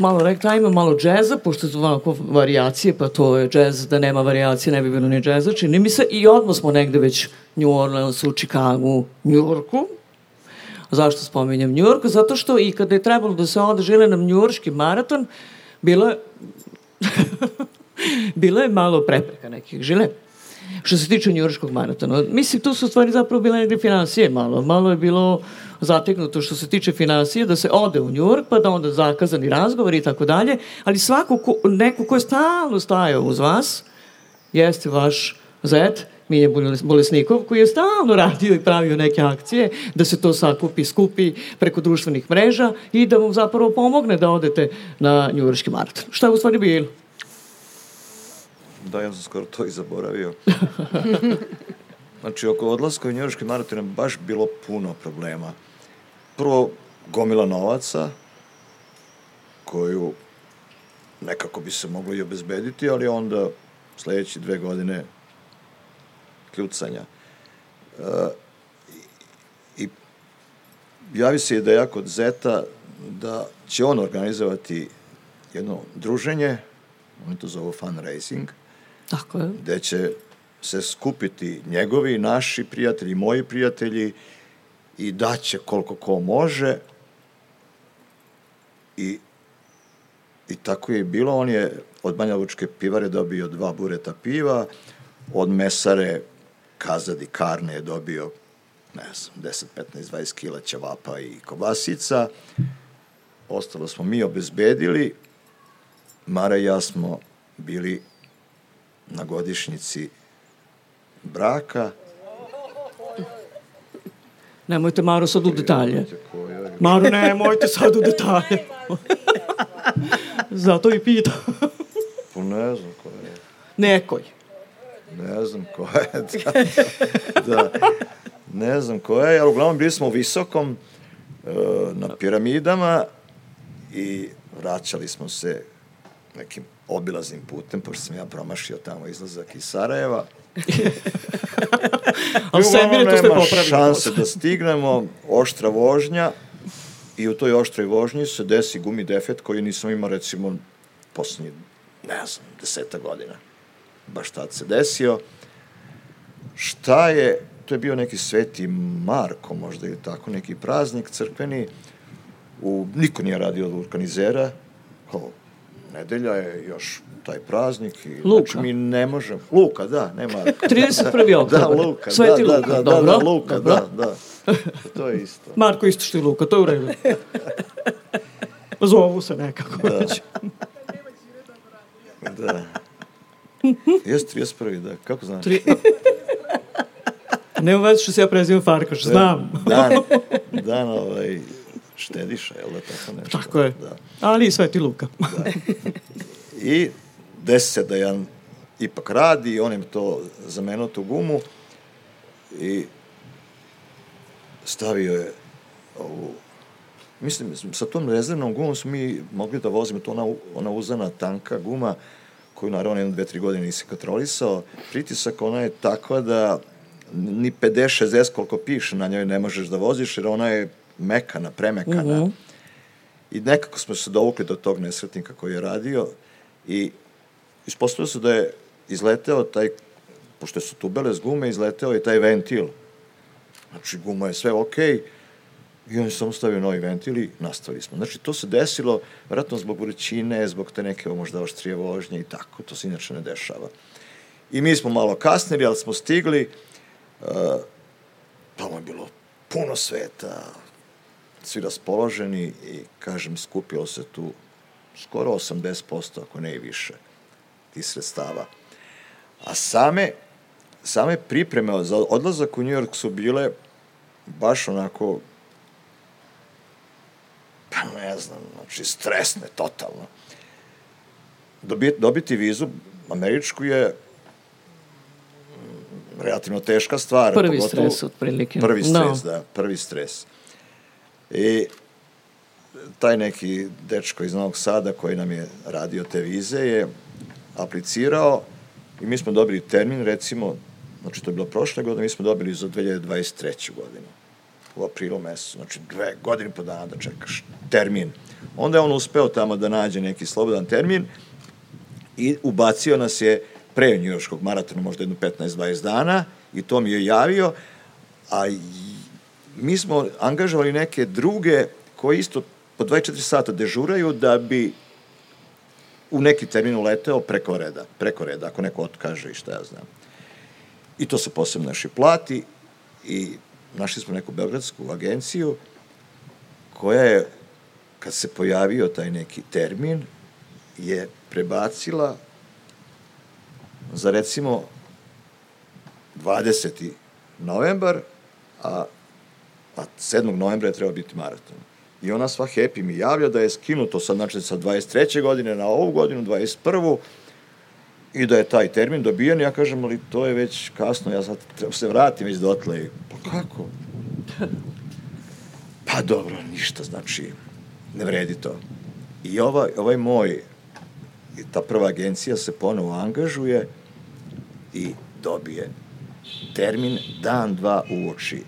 Malo ragtime, malo džeza, pošto su ovako varijacije, pa to je džez, da nema varijacije ne bi bilo ni džeza, čini mi se, i odmah smo negde već New Orleansu, Chicagu, Yorku. Zašto spominjem York? Zato što i kada je trebalo da se onda žele na Yorkski maraton, bilo je, bilo je malo prepreka nekih žile. Što se tiče njurškog maratona. Mislim, tu su stvari zapravo bile negde financije malo. Malo je bilo zategnuto što se tiče financije, da se ode u Njurk, pa da onda zakazani razgovor i tako dalje, ali svako ko, neko ko je stalno stajao uz vas, jeste vaš zet, Milje Bolesnikov, koji je stalno radio i pravio neke akcije, da se to sakupi, skupi preko društvenih mreža i da vam zapravo pomogne da odete na njurški maraton. Šta je u stvari bilo?
Da, ja sam skoro to i zaboravio. znači, oko odlaska u njurški maraton je baš bilo puno problema. Prvo, gomila novaca, koju nekako bi se moglo i obezbediti, ali onda sledeće dve godine kljucanja. E, I javi se ideja kod Zeta da će on organizovati jedno druženje, oni to zovu fundraising,
Tako je.
gde će se skupiti njegovi, naši prijatelji, moji prijatelji i daće koliko ko može i i tako je bilo. On je od Banja Lučke pivare dobio dva bureta piva, od mesare Kazadi Karne je dobio ne znam, 10, 15, 20 kila ćevapa i kobasica. Ostalo smo mi obezbedili. Mara i ja smo bili na godišnjici braka.
Nemojte, Maro, sad u detalje. Maro, nemojte sad u detalje. Zato i pitam.
Pa ne znam ko je.
Nekoj.
Ne znam ko je. Da, da. Ne znam ko je, ali uglavnom bili smo u Visokom, e, na piramidama i vraćali smo se nekim obilaznim putem, pošto sam ja promašio tamo izlazak iz Sarajeva.
Ali sve mire to sve
nema
popravimo.
šanse da stignemo, oštra vožnja i u toj oštroj vožnji se desi gumi defet koji nisam imao recimo poslednji, ne znam, deseta godina. Baš tad se desio. Šta je, to je bio neki sveti Marko možda ili tako, neki praznik crkveni, u, niko nije radio od vulkanizera, kao nedelja je još taj praznik i
Luka.
znači mi ne možemo, Luka, da, ne Marko.
31. oktobar.
Da, Luka,
Sveti
da,
Luka,
da, da,
dobro.
da, da, Luka,
dobro.
da, da. To je isto.
Marko isto što i Luka, to je u redu. Zovu se nekako.
Da. Da. Jeste 31. da, kako znaš?
Tri... Nema veze što se ja prezivam Farkaš, znam.
Dan, dan ovaj, štediša, jel da tako nešto?
Tako je.
Da.
Ali i Sveti Luka.
I desi se da jedan ipak radi on im to zamenao tu gumu i stavio je ovu mislim, sa tom rezervnom gumom smo mi mogli da vozimo, to ona, ona uzana tanka guma, koju naravno jedno, dve, tri godine nisi kontrolisao, pritisak ona je takva da ni 50-60 koliko piše na njoj ne možeš da voziš, jer ona je mekana, premekana.
Mhm.
I nekako smo se dovukli do tog nesretnika koji je radio i ispostavilo se da je izleteo taj, pošto su tubele s gume, izleteo je taj ventil. Znači, guma je sve okej, okay, I on je samo stavio novi ventil i nastavili smo. Znači, to se desilo, vratno zbog vrućine, zbog te neke možda oštrije vožnje i tako, to se inače ne dešava. I mi smo malo kasnili, ali smo stigli, uh, tamo je bilo puno sveta, svi raspoloženi i, kažem, skupilo se tu skoro 80%, ako ne i više, tih sredstava. A same, same pripreme za odlazak u New York su bile baš onako pa ne znam, znači stresne totalno. Dobiti, dobiti vizu američku je mm, relativno teška stvar.
Prvi
pogotovo-
stres, otprilike.
Prvi
No.
stres, da, prvi stres. I taj neki dečko iz Novog Sada koji nam je radio te vize je aplicirao i mi smo dobili termin, recimo, znači to je bilo prošle godine, mi smo dobili za 2023. godinu. u aprilu mesecu, znači dve godine po dana da čekaš termin. Onda je on uspeo tamo da nađe neki slobodan termin i ubacio nas je pre njujorskog maratona, možda jedno 15-20 dana, i to mi je javio, a mi smo angažovali neke druge koji isto po 24 sata dežuraju da bi u neki termin uleteo preko reda, preko reda, ako neko otkaže i šta ja znam. I to se posebno naši plati i našli smo neku beogradsku agenciju koja je, kad se pojavio taj neki termin, je prebacila za recimo 20. novembar, a, a 7. novembra je trebao biti maraton. I ona sva happy mi javlja da je skinuto sad, znači sa 23. godine na ovu godinu, 21. I da je taj termin dobijen, ja kažem, ali to je već kasno, ja sad treba se vratim već dotle. Pa kako? Pa dobro, ništa, znači, ne vredi to. I ovaj, ovaj moj, ta prva agencija se ponovo angažuje i dobije termin dan, dva uoči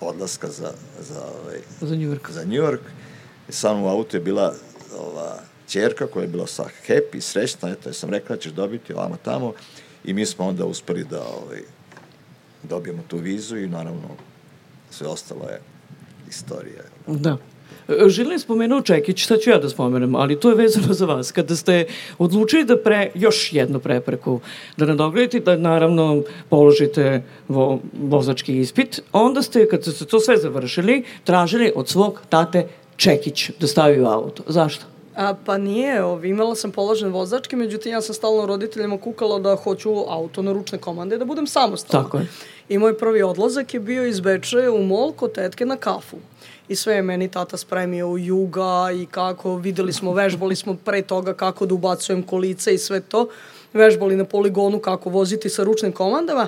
odlaska za, za, ovaj,
za New York.
Za New York. I sa mnom u autu je bila ova čerka koja je bila sa happy, srećna, eto, ja sam rekla da ćeš dobiti ovamo tamo i mi smo onda uspeli da ovaj, dobijemo tu vizu i naravno sve ostalo je istorija.
Da. Žilin je spomenuo Čekić, šta ću ja da spomenem, ali to je vezano za vas. Kada ste odlučili da pre, još jednu prepreku, da nadogledite, da naravno položite vo, vozački ispit, onda ste, kad ste to sve završili, tražili od svog tate Čekić da stavi u auto. Zašto?
A, pa nije, ovi, imala sam položen vozački, međutim ja sam stalno roditeljima kukala da hoću auto na ručne komande, da budem samostalna.
Tako je.
I moj prvi odlazak je bio iz Beče u mol kod tetke na kafu i sve je meni tata spremio u juga i kako, videli smo, vežbali smo pre toga kako da ubacujem kolice i sve to, vežbali na poligonu kako voziti sa ručnim komandama.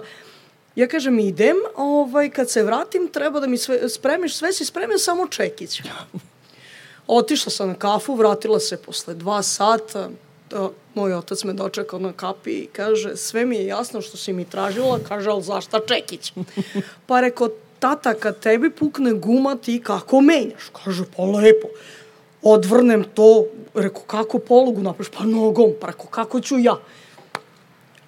Ja kažem, idem, ovaj, kad se vratim, treba da mi sve, spremiš, sve si spremio, samo čekić. Otišla sam na kafu, vratila se posle dva sata, da, moj otac me dočekao na kapi i kaže, sve mi je jasno što si mi tražila, kaže, ali zašta čekić? Pa rekao, tata, kad tebi pukne guma, ti kako menjaš? Kaže, pa lepo. Odvrnem to, reko, kako polugu napraviš? Pa nogom, pa reko, kako ću ja?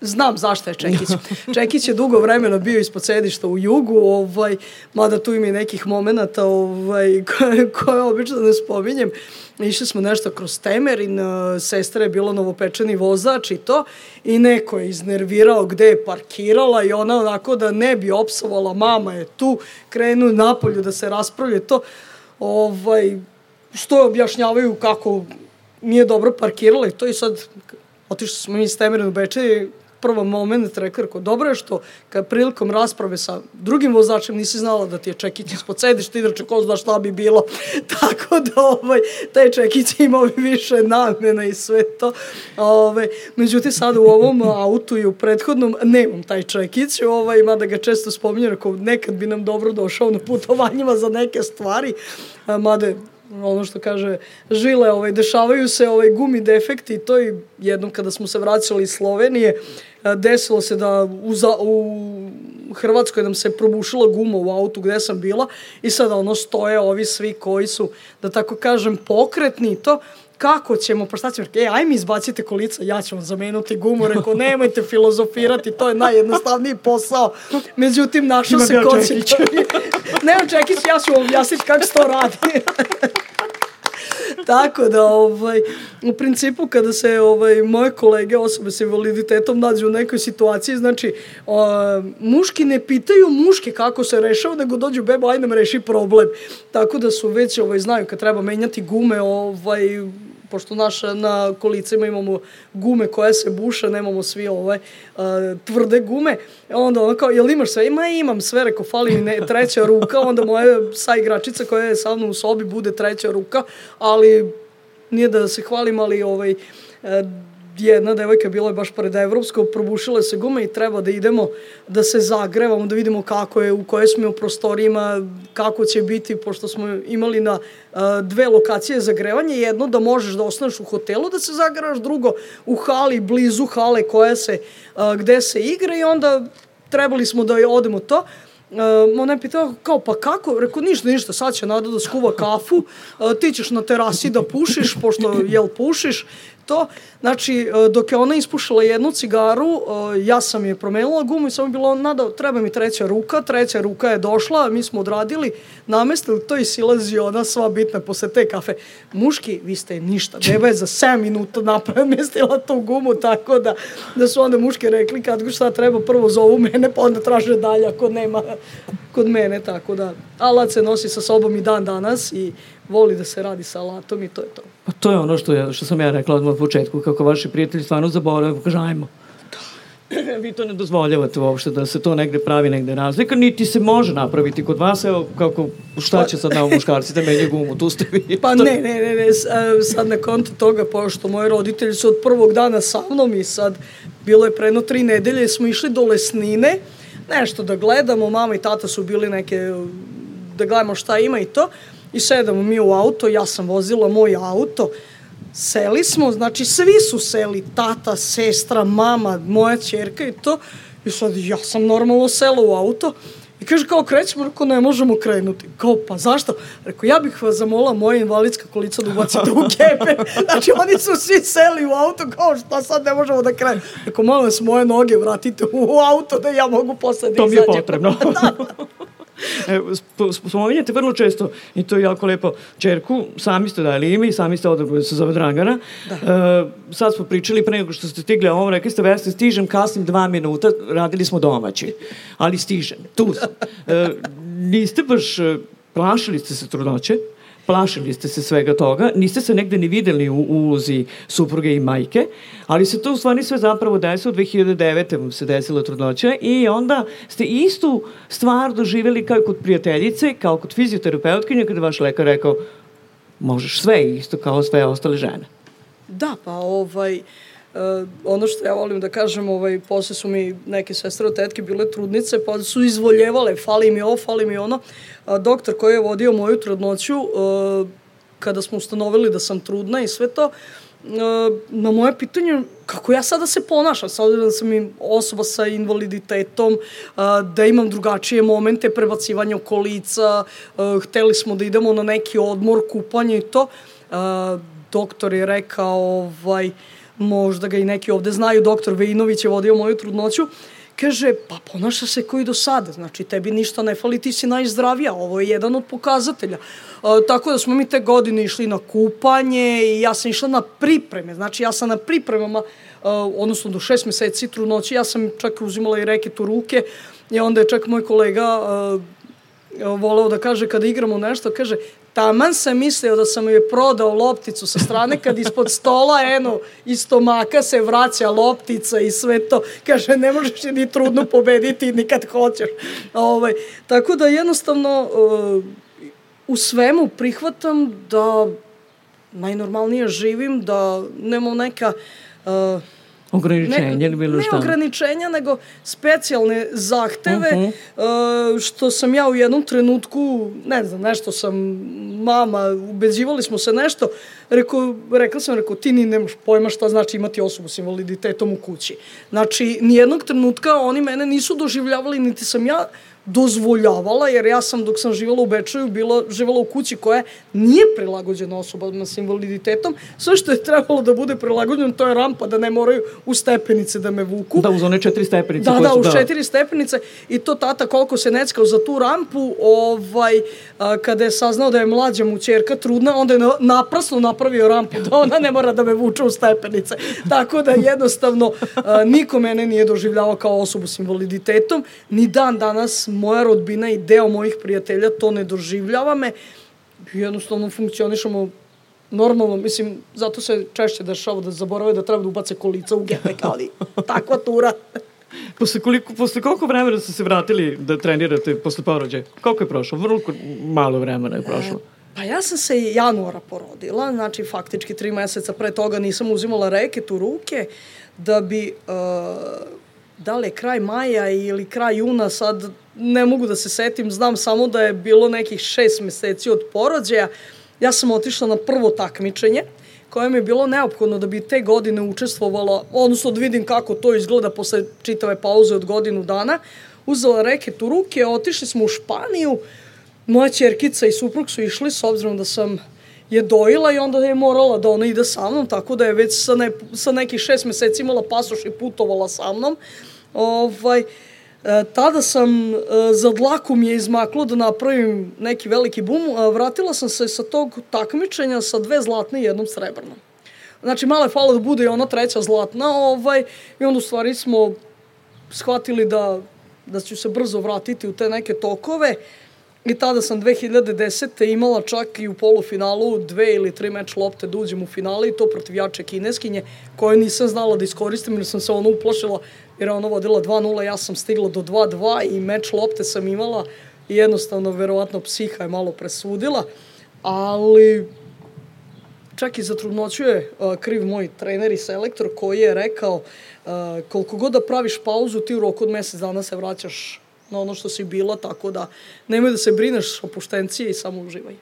Znam zašto je Čekić. Čekić je dugo vremena bio ispod sedišta u jugu, ovaj, mada tu ima i nekih momenta ovaj, koje, koje obično ne spominjem. Išli smo nešto kroz temer i na, sestra je bila novopečeni vozač i to i neko je iznervirao gde je parkirala i ona onako da ne bi opsovala mama je tu, krenu napolju da se raspravlja to ovaj, što objašnjavaju kako nije dobro parkirala i to i sad otišli smo mi iz Temera u Bečej prvo moment rekao, rekao, dobro je što kad prilikom rasprave sa drugim vozačem nisi znala da ti je čekić ispod sedišta, inače ko zna šta bi bilo. Tako da ovaj, taj čekić imao više namena i sve to. Ove, međutim, sada u ovom autu i u prethodnom nemam taj čekić, ovaj, mada ga često spominjem, rekao, nekad bi nam dobro došao na putovanjima za neke stvari, mada ono što kaže žile, ovaj, dešavaju se ovaj, gumi defekti i to i jednom kada smo se vraćali iz Slovenije, desilo se da u, za, u Hrvatskoj nam se probušila guma u autu gde sam bila i sada ono stoje ovi svi koji su, da tako kažem, pokretni to, kako ćemo, pa šta ćemo, e, aj mi izbacite kolica, ja ću vam zamenuti gumu, rekao, nemojte filozofirati, to je najjednostavniji posao. Međutim, našao se ko će... Nemam čekić, ja ću vam objasniti kako se to radi. Tako da, ovaj, u principu, kada se ovaj, moje kolege, osobe sa invaliditetom, nađu u nekoj situaciji, znači, o, muški ne pitaju muške kako se rešava, nego dođu beba, ajde nam reši problem. Tako da su već, ovaj, znaju kad treba menjati gume, ovaj, pošto naša na kolicima imamo gume koje se buše, nemamo svi ove uh, tvrde gume, onda ono kao, jel imaš sve? Ima, imam sve, reko, fali ne, treća ruka, onda moja sa igračica koja je sa mnom u sobi bude treća ruka, ali nije da se hvalim, ali ovaj, uh, jedna devojka bila je baš pored evropskog, probušile se gume i treba da idemo da se zagrevamo, da vidimo kako je, u kojoj smo u prostorijima, kako će biti, pošto smo imali na uh, dve lokacije za grevanje, jedno da možeš da ostaneš u hotelu da se zagrevaš, drugo u hali, blizu hale koja se, uh, gde se igra i onda trebali smo da odemo to. Uh, ona je pitala kao pa kako, rekao ništa, ništa, sad će Nada da skuva kafu, uh, ti ćeš na terasi da pušiš, pošto jel pušiš, to. Znači, e, dok je ona ispušala jednu cigaru, e, ja sam je promenila gumu i samo je bilo, nada, treba mi treća ruka, treća ruka je došla, mi smo odradili, namestili to i silazi ona sva bitna posle te kafe. Muški, vi ste ništa, beba je za 7 minuta namestila tu gumu, tako da, da su onda muški rekli kad šta treba, prvo zovu mene, pa onda traže dalje ako nema kod mene, tako da alat se nosi sa sobom i dan danas i voli da se radi sa alatom i to je to.
Pa to je ono što, je, što sam ja rekla odmah u početku, kako vaši prijatelji stvarno zaboravaju, kaže ajmo. Vi to ne dozvoljavate uopšte da se to negde pravi, negde razlika, niti se može napraviti kod vas, evo kako, šta će sad na muškarci da menje gumu, tu ste vi.
Pa ne, ne, ne, ne, sad na konto toga, pošto moji roditelji su od prvog dana sa mnom i sad bilo je predno tri nedelje, smo išli do Lesnine, nešto da gledamo, mama i tata su bili neke, da gledamo šta ima i to, I sedamo mi u auto, ja sam vozila moj auto, seli smo, znači svi su seli, tata, sestra, mama, moja čerka i to. I sad ja sam normalno sela u auto i kaže kao krećemo, rekao ne možemo krenuti. Kao pa zašto? Rekao ja bih vas zamola moje invalidska kolica da ubacite u kepe. Znači oni su svi seli u auto kao šta sad ne možemo da krenemo. Rekao molim vas moje noge vratite u auto da ja mogu posle da
To mi je potrebno. da. E, spominjate vrlo često, i to je jako lepo, čerku, sami ste dali ime i sami ste odabrali da se zove Dragana. Da. E, sad smo pričali pre nego što ste stigli a ovo, rekli ste, Vesne, stižem, kasnim dva minuta, radili smo domaći, ali stižem, tu sam. E, niste baš, e, plašili ste se trudnoće, plašili ste se svega toga, niste se negde ni videli u ulozi supruge i majke, ali se to u stvari sve zapravo desilo, 2009. vam se desila trudnoća i onda ste istu stvar doživjeli kao kod prijateljice, kao kod fizioterapeutkinja, kada vaš lekar rekao možeš sve isto kao sve ostale žene.
Da, pa ovaj, Uh, ono što ja volim da kažem, ovaj, posle su mi neke sestre od tetke bile trudnice, pa su izvoljevale, fali mi ovo, fali mi ono. Uh, doktor koji je vodio moju trudnoću, uh, kada smo ustanovili da sam trudna i sve to, na moje pitanje kako ja sada se ponašam, sad da sam im osoba sa invaliditetom, da imam drugačije momente prebacivanja okolica, hteli smo da idemo na neki odmor, kupanje i to. Doktor je rekao, ovaj, možda ga i neki ovde znaju, doktor Vejinović je vodio moju trudnoću, kaže, pa ponaša se koji do sada, znači tebi ništa ne fali, ti si najzdravija, ovo je jedan od pokazatelja. E, tako da smo mi te godine išli na kupanje i ja sam išla na pripreme, znači ja sam na pripremama, e, odnosno do šest meseci trudnoći, ja sam čak uzimala i reket u ruke i onda je čak moj kolega e, voleo da kaže kada igramo nešto, kaže Taman sam mislio da sam joj prodao lopticu sa strane kad ispod stola, eno, iz stomaka se vraća loptica i sve to. Kaže, ne možeš je ni trudno pobediti ni kad hoćeš. Ovaj, tako da jednostavno uh, u svemu prihvatam da najnormalnije živim, da nemam neka uh,
Ograničenja ili bilo šta?
Ne ograničenja, nego specijalne zahteve, uh -huh. uh, što sam ja u jednom trenutku, ne znam, nešto sam, mama, ubeđivali smo se nešto, rekao, rekla sam, rekao, ti ni nemaš pojma šta znači imati osobu s invaliditetom u kući. Znači, nijednog trenutka oni mene nisu doživljavali, niti sam ja dozvoljavala, jer ja sam dok sam živala u Bečaju, bila, živala u kući koja nije prilagođena osobama s invaliditetom. Sve što je trebalo da bude prilagođeno, to je rampa, da ne moraju u stepenice da me vuku.
Da, uz one četiri stepenice.
Da, da, uz da. četiri stepenice. I to tata koliko se neckao za tu rampu, ovaj, a, kada je saznao da je mlađa mu čerka trudna, onda je naprasno napravio rampu, da ona ne mora da me vuče u stepenice. Tako da jednostavno a, niko mene nije doživljavao kao osobu s invaliditetom, ni dan danas moja rodbina i deo mojih prijatelja to ne doživljava me. Jednostavno funkcionišemo normalno, mislim, zato se češće dešava da zaborave da treba da ubace kolica u gepek, ali takva tura.
posle, koliko, posle koliko vremena ste se vratili da trenirate posle porođaja? Koliko je prošlo? Vrlo malo vremena je prošlo. E,
pa ja sam se januara porodila, znači faktički tri meseca pre toga nisam uzimala reket u ruke da bi uh, da li je kraj maja ili kraj juna, sad ne mogu da se setim, znam samo da je bilo nekih šest meseci od porođaja. Ja sam otišla na prvo takmičenje, koje mi je bilo neophodno da bi te godine učestvovala, odnosno da vidim kako to izgleda posle čitave pauze od godinu dana. uzela reket u ruke, otišli smo u Španiju, moja čerkica i suprug su išli s obzirom da sam je dojila i onda je morala da ona ide sa mnom, tako da je već sa, ne, sa nekih šest meseci imala pasoš i putovala sa mnom. Ovaj, e, tada sam, e, za dlaku mi je izmaklo da napravim neki veliki bum, vratila sam se sa tog takmičenja sa dve zlatne i jednom srebrnom. Znači, malo je falo da bude i ona treća zlatna, ovaj, i onda u stvari smo shvatili da, da ću se brzo vratiti u te neke tokove. I tada sam 2010. imala čak i u polufinalu dve ili tri meč lopte da uđem u finale i to protiv jače kineskinje koje nisam znala da iskoristim jer sam se ono uplašila jer je ona vodila 2-0, ja sam stigla do 2-2 i meč lopte sam imala i jednostavno verovatno psiha je malo presudila, ali čak i za trudnoću je kriv moj trener i selektor koji je rekao koliko god da praviš pauzu ti u roku od mesec dana se vraćaš na ono što si bila, tako da nemoj da se brineš o puštencije i samo uživaj.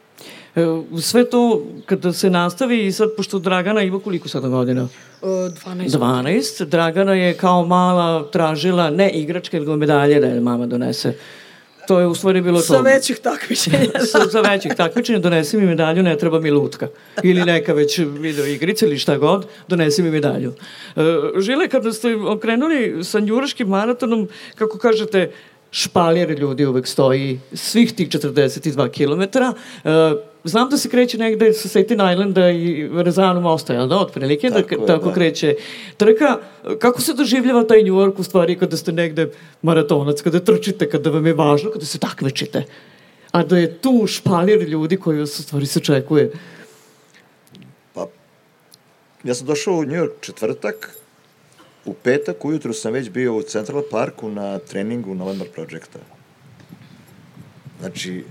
E, sve to kada se nastavi i sad, pošto Dragana ima koliko sada godina?
E, 12.
12. Dragana je kao mala tražila ne igračke, nego medalje da je mama donese. To je u stvari bilo to.
Sa većih takmičenja.
sa, sa većih takmičenja, donesi mi medalju, ne treba mi lutka. Ili neka već video igrica ili šta god, donesi mi medalju. E, Žile, kada ste okrenuli sa njuraškim maratonom, kako kažete, špalir ljudi uvek stoji svih tih 42 km. Znam da se kreće negde sa Staten Islanda i Rezanu mosta, jel da, otprilike, da, tako, tako da. kreće trka. Kako se doživljava taj New York u stvari kada ste negde maratonac, kada trčite, kada vam je važno, kada se takmičite? A da je tu špalir ljudi koji vas u stvari se čekuje?
Pa, ja sam došao u New York četvrtak, U petak ujutru sam već bio u Central Parku na treningu November Projecta. Znači,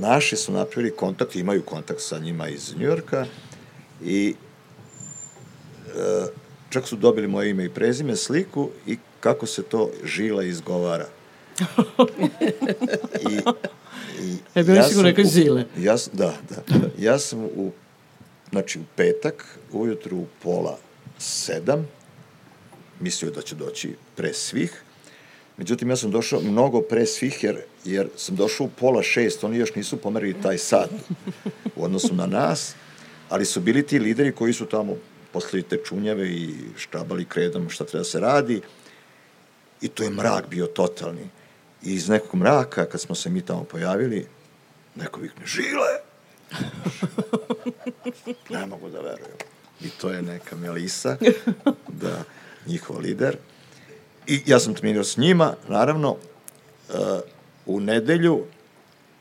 naši su napravili kontakt, imaju kontakt sa njima iz Njujorka i e, čak su dobili moje ime i prezime, sliku i kako se to žila izgovara.
I, i e, bilo ja sigurno neke zile.
Ja, da, da. Ja sam u, znači, u petak, ujutru u pola sedam, mislio da će doći pre svih, međutim ja sam došao mnogo pre svih jer, jer sam došao u pola šest, oni još nisu pomerili taj sat u odnosu na nas, ali su bili ti lideri koji su tamo poslali te čunjave i štabali kredom šta treba da se radi i to je mrak bio totalni. I iz nekog mraka, kad smo se mi tamo pojavili, neko vikne, žile! ne mogu da verujem i to je neka Melisa, da, njihov lider. I ja sam trenirao s njima, naravno, uh, u nedelju,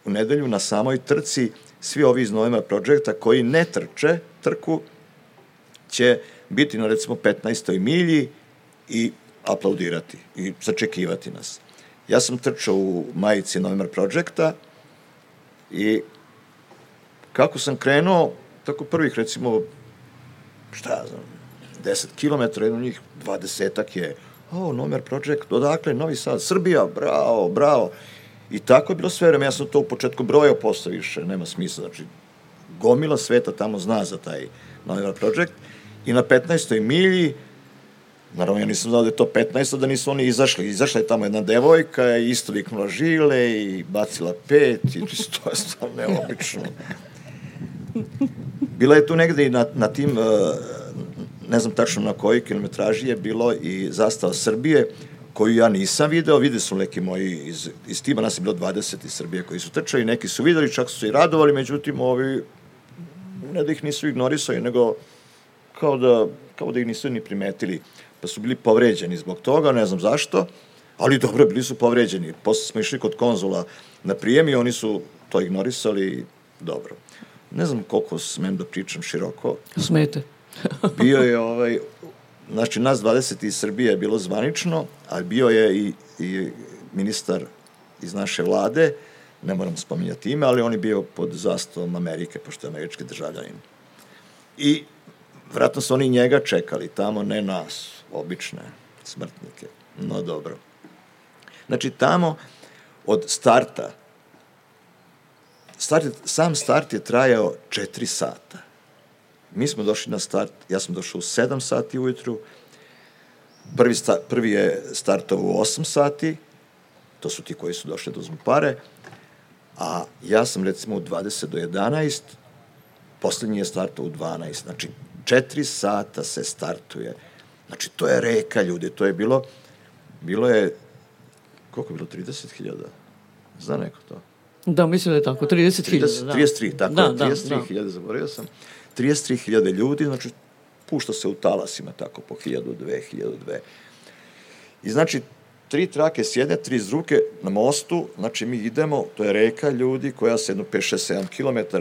u nedelju na samoj trci svi ovi iz Novema Projekta koji ne trče trku će biti na recimo 15. milji i aplaudirati i sačekivati nas. Ja sam trčao u majici November Projekta i kako sam krenuo, tako prvih recimo šta ja znam, 10 km, jedno njih 20 je, o, Nomer Project, odakle, Novi Sad, Srbija, bravo, bravo. I tako je bilo sve vreme, ja sam to u početku brojao, posle više, nema smisla, znači, gomila sveta tamo zna za taj Novi Project i na 15. milji, naravno ja nisam znao da je to 15. da nisu oni izašli, izašla je tamo jedna devojka, isto viknula žile i bacila pet i to je stvarno neobično. Bila je tu negde i na, na tim, e, ne znam tačno na kojoj kilometraži je bilo i zastava Srbije, koju ja nisam video, vide su neki moji iz, iz tima, nas je bilo 20 iz Srbije koji su trčali, neki su videli, čak su se i radovali, međutim, ovi, ne da ih nisu ignorisali, nego kao da, kao da ih nisu ni primetili, pa su bili povređeni zbog toga, ne znam zašto, ali dobro, bili su povređeni. Posle smo išli kod konzula na prijem i oni su to ignorisali, dobro ne znam koliko smem da pričam široko.
Smete.
bio je ovaj, znači nas 20 iz Srbije je bilo zvanično, a bio je i, i ministar iz naše vlade, ne moram spominjati ime, ali on je bio pod zastavom Amerike, pošto je američki državljanin. I vratno su oni njega čekali tamo, ne nas, obične smrtnike. No dobro. Znači tamo od starta Start, sam start je trajao 4 sata. Mi smo došli na start, ja sam došao u 7 sati ujutru, prvi, sta, prvi je startovao u 8 sati, to su ti koji su došli da uzmu pare, a ja sam recimo u 20 do 11, poslednji je startao u 12, znači 4 sata se startuje. Znači, to je reka, ljudi, to je bilo, bilo je, koliko je bilo, 30.000? Zna neko to?
Da, mislim da je tako, 30.000.
30,
da.
33, tako
da,
je,
da,
33.000, zaboravio sam. 33.000 ljudi, znači, pušta se u talasima tako po 1000, 2000, 2000. I znači, tri trake s jedne, tri s druge na mostu, znači mi idemo, to je reka ljudi koja se jedno 5, 6, 7 km,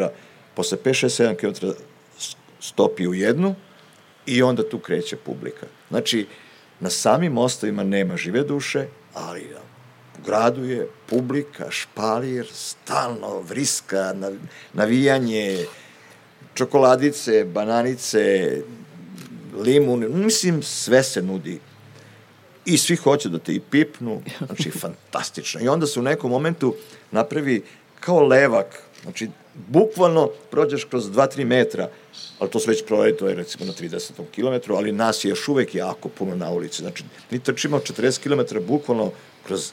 posle 5, 6, 7 km stopi u jednu i onda tu kreće publika. Znači, na samim mostovima nema žive duše, ali u gradu je publika, špalir, stalno, vriska, navijanje, čokoladice, bananice, limun, mislim, sve se nudi. I svi hoće da te i pipnu, znači, fantastično. I onda se u nekom momentu napravi kao levak, znači, bukvalno prođeš kroz 2-3 metra, ali to se već proje, to je recimo na 30 km, ali nas je još uvek jako puno na ulici. Znači, mi trčimo 40 km bukvalno kroz,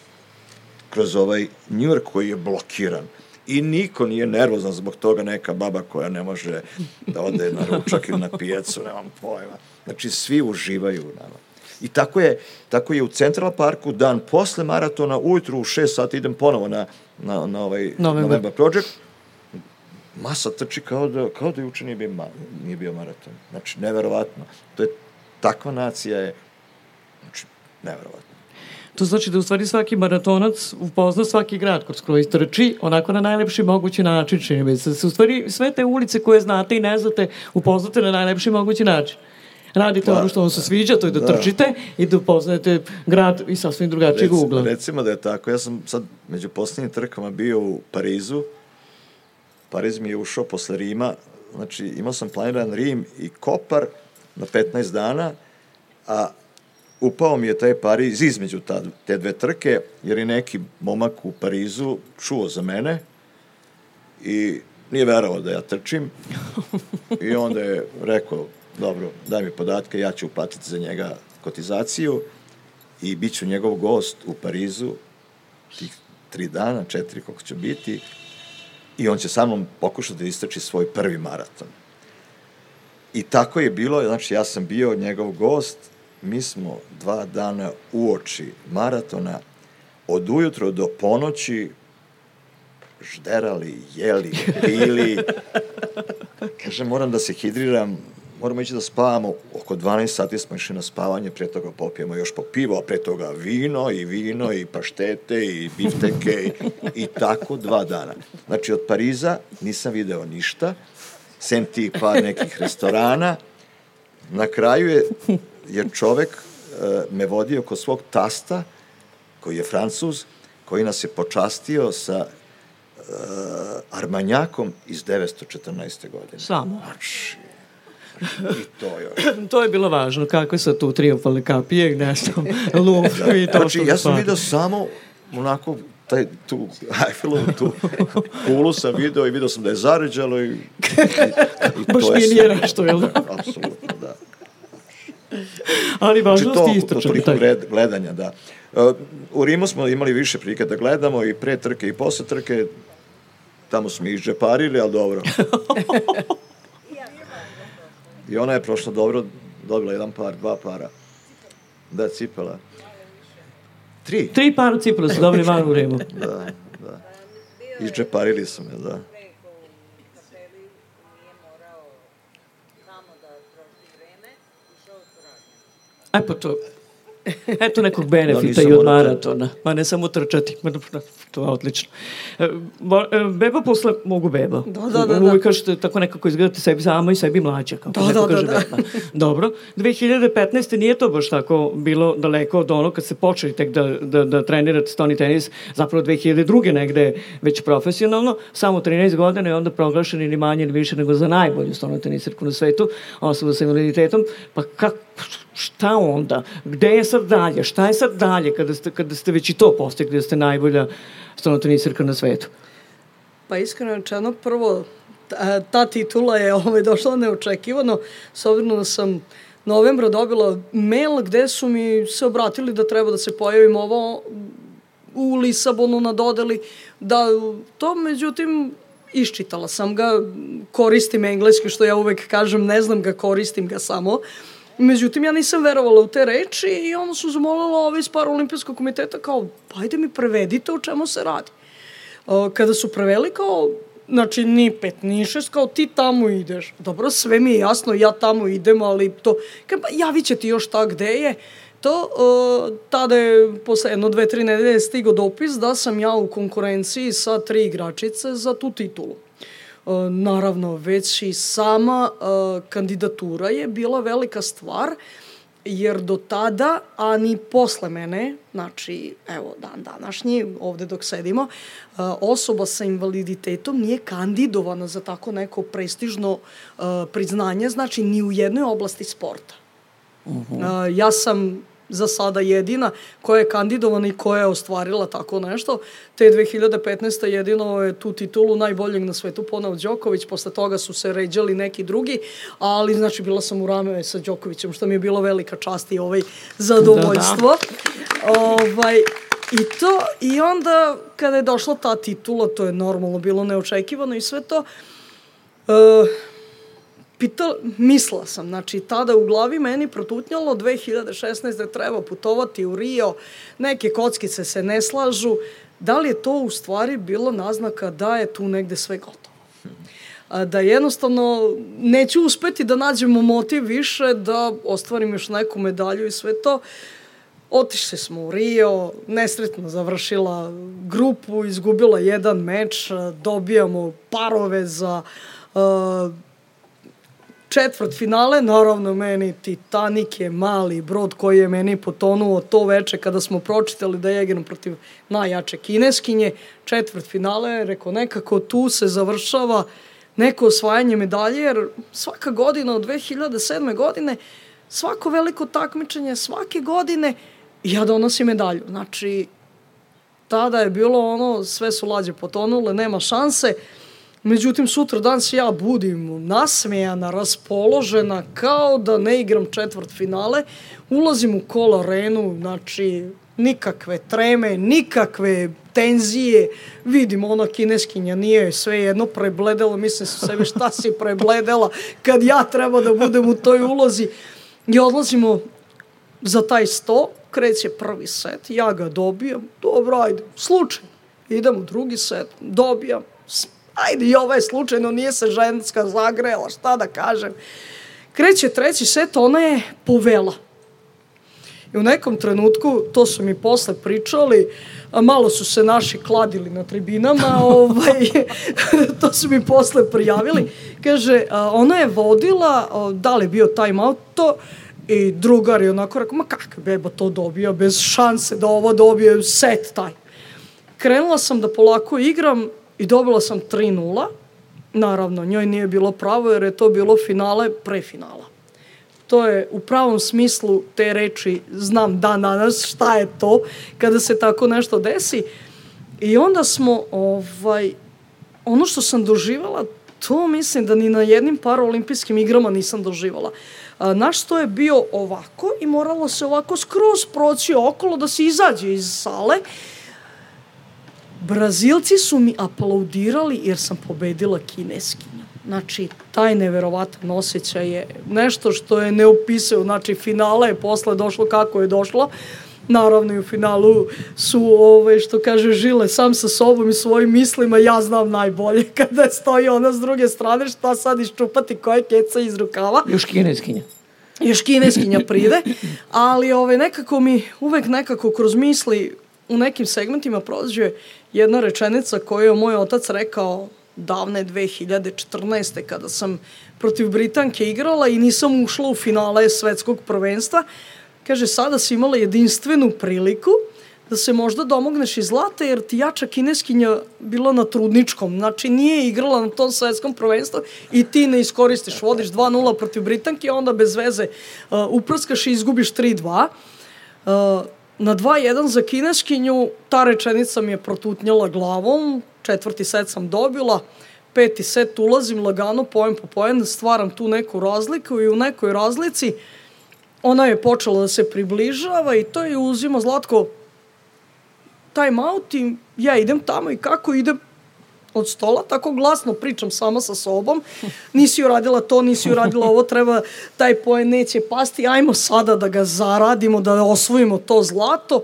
kroz ovaj New York koji je blokiran. I niko nije nervozan zbog toga neka baba koja ne može da ode na ručak ili na pijacu, nemam pojma. Znači, svi uživaju u nama. I tako je, tako je u Central Parku dan posle maratona, ujutru u 6 sati idem ponovo na, na, na ovaj November, November Project, masa trči kao da, kao da juče nije bio, nije bio maraton. Znači, neverovatno. To je, takva nacija je, znači, neverovatno.
To znači da u stvari svaki maratonac upozna svaki grad kroz koji trči onako na najlepši mogući način, čini mi se. U stvari sve te ulice koje znate i ne znate upoznate na najlepši mogući način. Radite pa, ono što vam se sviđa, to je da, da trčite i da upoznajete grad i sasvim drugačijeg
recimo,
ugla.
Recimo da je tako. Ja sam sad među poslednjim trkama bio u Parizu. Pariz mi je ušao posle Rima. Znači, imao sam planiran Rim i Kopar na 15 dana, a upao mi je taj Pariz između ta, te dve trke, jer je neki momak u Parizu čuo za mene i nije verovao da ja trčim i onda je rekao, dobro, daj mi podatke, ja ću uplatiti za njega kotizaciju i bit ću njegov gost u Parizu tih tri dana, četiri koliko će biti i on će sa mnom pokušati da istrači svoj prvi maraton. I tako je bilo, znači ja sam bio njegov gost, mi smo dva dana uoči maratona od ujutro do ponoći žderali, jeli, pili. Kaže, moram da se hidriram, moramo ići da spavamo, oko 12 sati smo išli na spavanje, pre toga popijemo još po pivo, a pre toga vino i vino i paštete i bifteke i, i tako dva dana. Znači, od Pariza nisam video ništa, sem ti par nekih restorana. Na kraju je, je čovek uh, me vodio kod svog tasta, koji je francuz, koji nas je počastio sa uh, armanjakom iz 914. godine.
Samo.
Znači, I to još.
to je bilo važno, kakve su tu triumfalne kapije, ne znam, Louvre i to
znači, ja sam vidio samo onako taj, tu Eiffelovu tu kulu sam video i video sam da je zaređalo i, i,
i Baš to nije nije nešto, jel da?
Apsolutno, da.
Ali važno znači,
ti istračan. To, to gledanja, da. Uh, u Rimu smo imali više prilike da gledamo i pre trke i posle trke. Tamo smo ih džeparili, ali dobro. I ona je prošla dobro, dobila jedan par, dva para. Da, cipela. Tri.
Tri para cipela su dobili van u Rimu.
da, da. Iščeparili su me, da.
E pa to, Eto nekog benefita da, i od maratona. Ma ne samo trčati. To je odlično. E, e, beba posle, mogu beba.
Da, da, da. Uvijek
kažete tako nekako izgledate sebi sama i sebi mlađa. Kako
da, da, da, da.
Beba. Dobro. 2015. nije to baš tako bilo daleko od ono kad ste počeli tek da, da, da trenirate stoni tenis. Zapravo 2002. negde već profesionalno. Samo 13 godina je onda proglašeni ni manje ni više nego za najbolju stoni tenisirku na svetu. Osoba sa invaliditetom. Pa kako šta onda? Gde je sad dalje? Šta je sad dalje kada ste, kada ste već i to postigli da ste najbolja stonotenisirka na svetu?
Pa iskreno rečeno, prvo, ta, ta titula je ovaj, došla neočekivano, s obzirom da sam novembra dobila mail gde su mi se obratili da treba da se pojavim ovo u Lisabonu na dodeli, da to međutim iščitala sam ga, koristim engleski, što ja uvek kažem, ne znam ga, koristim ga samo. Međutim, ja nisam verovala u te reči i onda su zamolila ove iz Paralimpijskog komiteta kao, pa ajde mi prevedite o čemu se radi. Kada su preveli kao, znači ni pet, ni šest, kao ti tamo ideš. Dobro, sve mi je jasno, ja tamo idem, ali to, kao, pa javit će ti još ta gde je. To, uh, tada je posle jedno, dve, tri nedelje stigo dopis da sam ja u konkurenciji sa tri igračice za tu titulu. Uh, naravno, već i sama uh, kandidatura je bila velika stvar, jer do tada, a ni posle mene, znači, evo, dan današnji, ovde dok sedimo, uh, osoba sa invaliditetom nije kandidovana za tako neko prestižno priznanje, znači, ni u jednoj oblasti sporta. Uh -huh. uh, ja sam za sada jedina koja je kandidovana i koja je ostvarila tako nešto. Te 2015. jedino je tu titulu najboljeg na svetu ponao Đoković, posle toga su se ređali neki drugi, ali znači bila sam u rame sa Đokovićem, što mi je bilo velika čast i ovaj zadovoljstvo. Da, da. Ovaj, I to, i onda kada je došla ta titula, to je normalno bilo neočekivano i sve to, uh, Pitala, mislila sam, znači tada u glavi meni protutnjalo 2016. da treba putovati u Rio, neke kockice se ne slažu, da li je to u stvari bilo naznaka da je tu negde sve gotovo? Da jednostavno neću uspeti da nađemo motiv više da ostvarim još neku medalju i sve to. Otišli smo u Rio, nesretno završila grupu, izgubila jedan meč, dobijamo parove za uh, četvrt finale, naravno meni Titanic je mali brod koji je meni potonuo to veče kada smo pročitali da je igram protiv najjače kineskinje. Četvrt finale, rekao nekako tu se završava neko osvajanje medalje, jer svaka godina od 2007. godine, svako veliko takmičenje, svake godine ja donosim medalju. Znači, tada je bilo ono, sve su lađe potonule, nema šanse. Međutim, sutra dan se ja budim nasmejana, raspoložena, kao da ne igram četvrt finale. Ulazim u kol arenu, znači nikakve treme, nikakve tenzije. Vidim, ona kineskinja nije sve jedno prebledela, mislim se sebi šta si prebledela kad ja treba da budem u toj ulozi. I odlazimo za taj sto, kreće prvi set, ja ga dobijam, dobro, ajde, slučaj. Idem u drugi set, dobijam, ajde i ovaj slučajno nije se ženska zagrela, šta da kažem. Kreće treći set, ona je povela. I u nekom trenutku, to su mi posle pričali, a malo su se naši kladili na tribinama, ovaj, to su mi posle prijavili. Kaže, a, ona je vodila, a, da li je bio time out, to, i drugar je onako rekao, ma kakve beba to dobija, bez šanse da ovo dobije set taj. Krenula sam da polako igram, i dobila sam 3-0. Naravno, njoj nije bilo pravo jer je to bilo finale pre finala. To je u pravom smislu te reči, znam dan danas šta je to kada se tako nešto desi. I onda smo, ovaj, ono što sam doživala, to mislim da ni na jednim paraolimpijskim igrama nisam doživala. Naš sto je bio ovako i moralo se ovako skroz proći okolo da se izađe iz sale Brazilci su mi aplaudirali jer sam pobedila kineskinju. Znači, taj neverovatan osjećaj je nešto što je neopisao. Znači, finale je posle došlo kako je došlo. Naravno i u finalu su, ove, što kaže, žile sam sa sobom i svojim mislima, ja znam najbolje kada stoji ona s druge strane, šta sad iščupati koje keca iz rukava.
Još kineskinja.
Još kineskinja pride, ali ove, nekako mi uvek nekako kroz misli u nekim segmentima prođe jedna rečenica koju je moj otac rekao davne 2014. kada sam protiv Britanke igrala i nisam ušla u finale svetskog prvenstva. Kaže, sada si imala jedinstvenu priliku da se možda domogneš i zlata, jer ti jača kineskinja bila na trudničkom. Znači, nije igrala na tom svetskom prvenstvu i ti ne iskoristiš. Vodiš 2-0 protiv Britanke, onda bez veze uh, uprskaš i izgubiš 3-2. Uh, Na 2-1 za kineskinju, ta rečenica mi je protutnjala glavom, četvrti set sam dobila, peti set ulazim lagano, pojem po pojem, stvaram tu neku razliku i u nekoj razlici ona je počela da se približava i to je uzima Zlatko time out i ja idem tamo i kako idem od stola, tako glasno pričam sama sa sobom, nisi uradila to, nisi uradila ovo, treba, taj poen neće pasti, ajmo sada da ga zaradimo, da osvojimo to zlato.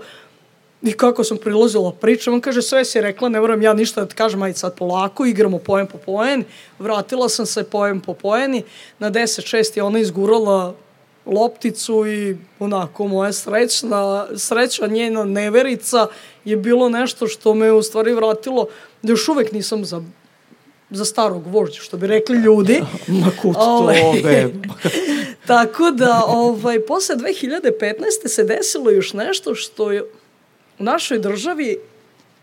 I kako sam prilazila pričam, on kaže, sve si rekla, ne moram ja ništa da ti kažem, ajde sad polako, igramo poen po poen. Vratila sam se poen po poeni, na 10-6 je ona izgurala lopticu i onako moja srećna, sreća njena neverica je bilo nešto što me u stvari vratilo da još uvek nisam za za starog vožđa, što bi rekli ljudi.
Ma kut
Ovaj,
tobe.
Tako da, ovaj, posle 2015. se desilo još nešto što je u našoj državi,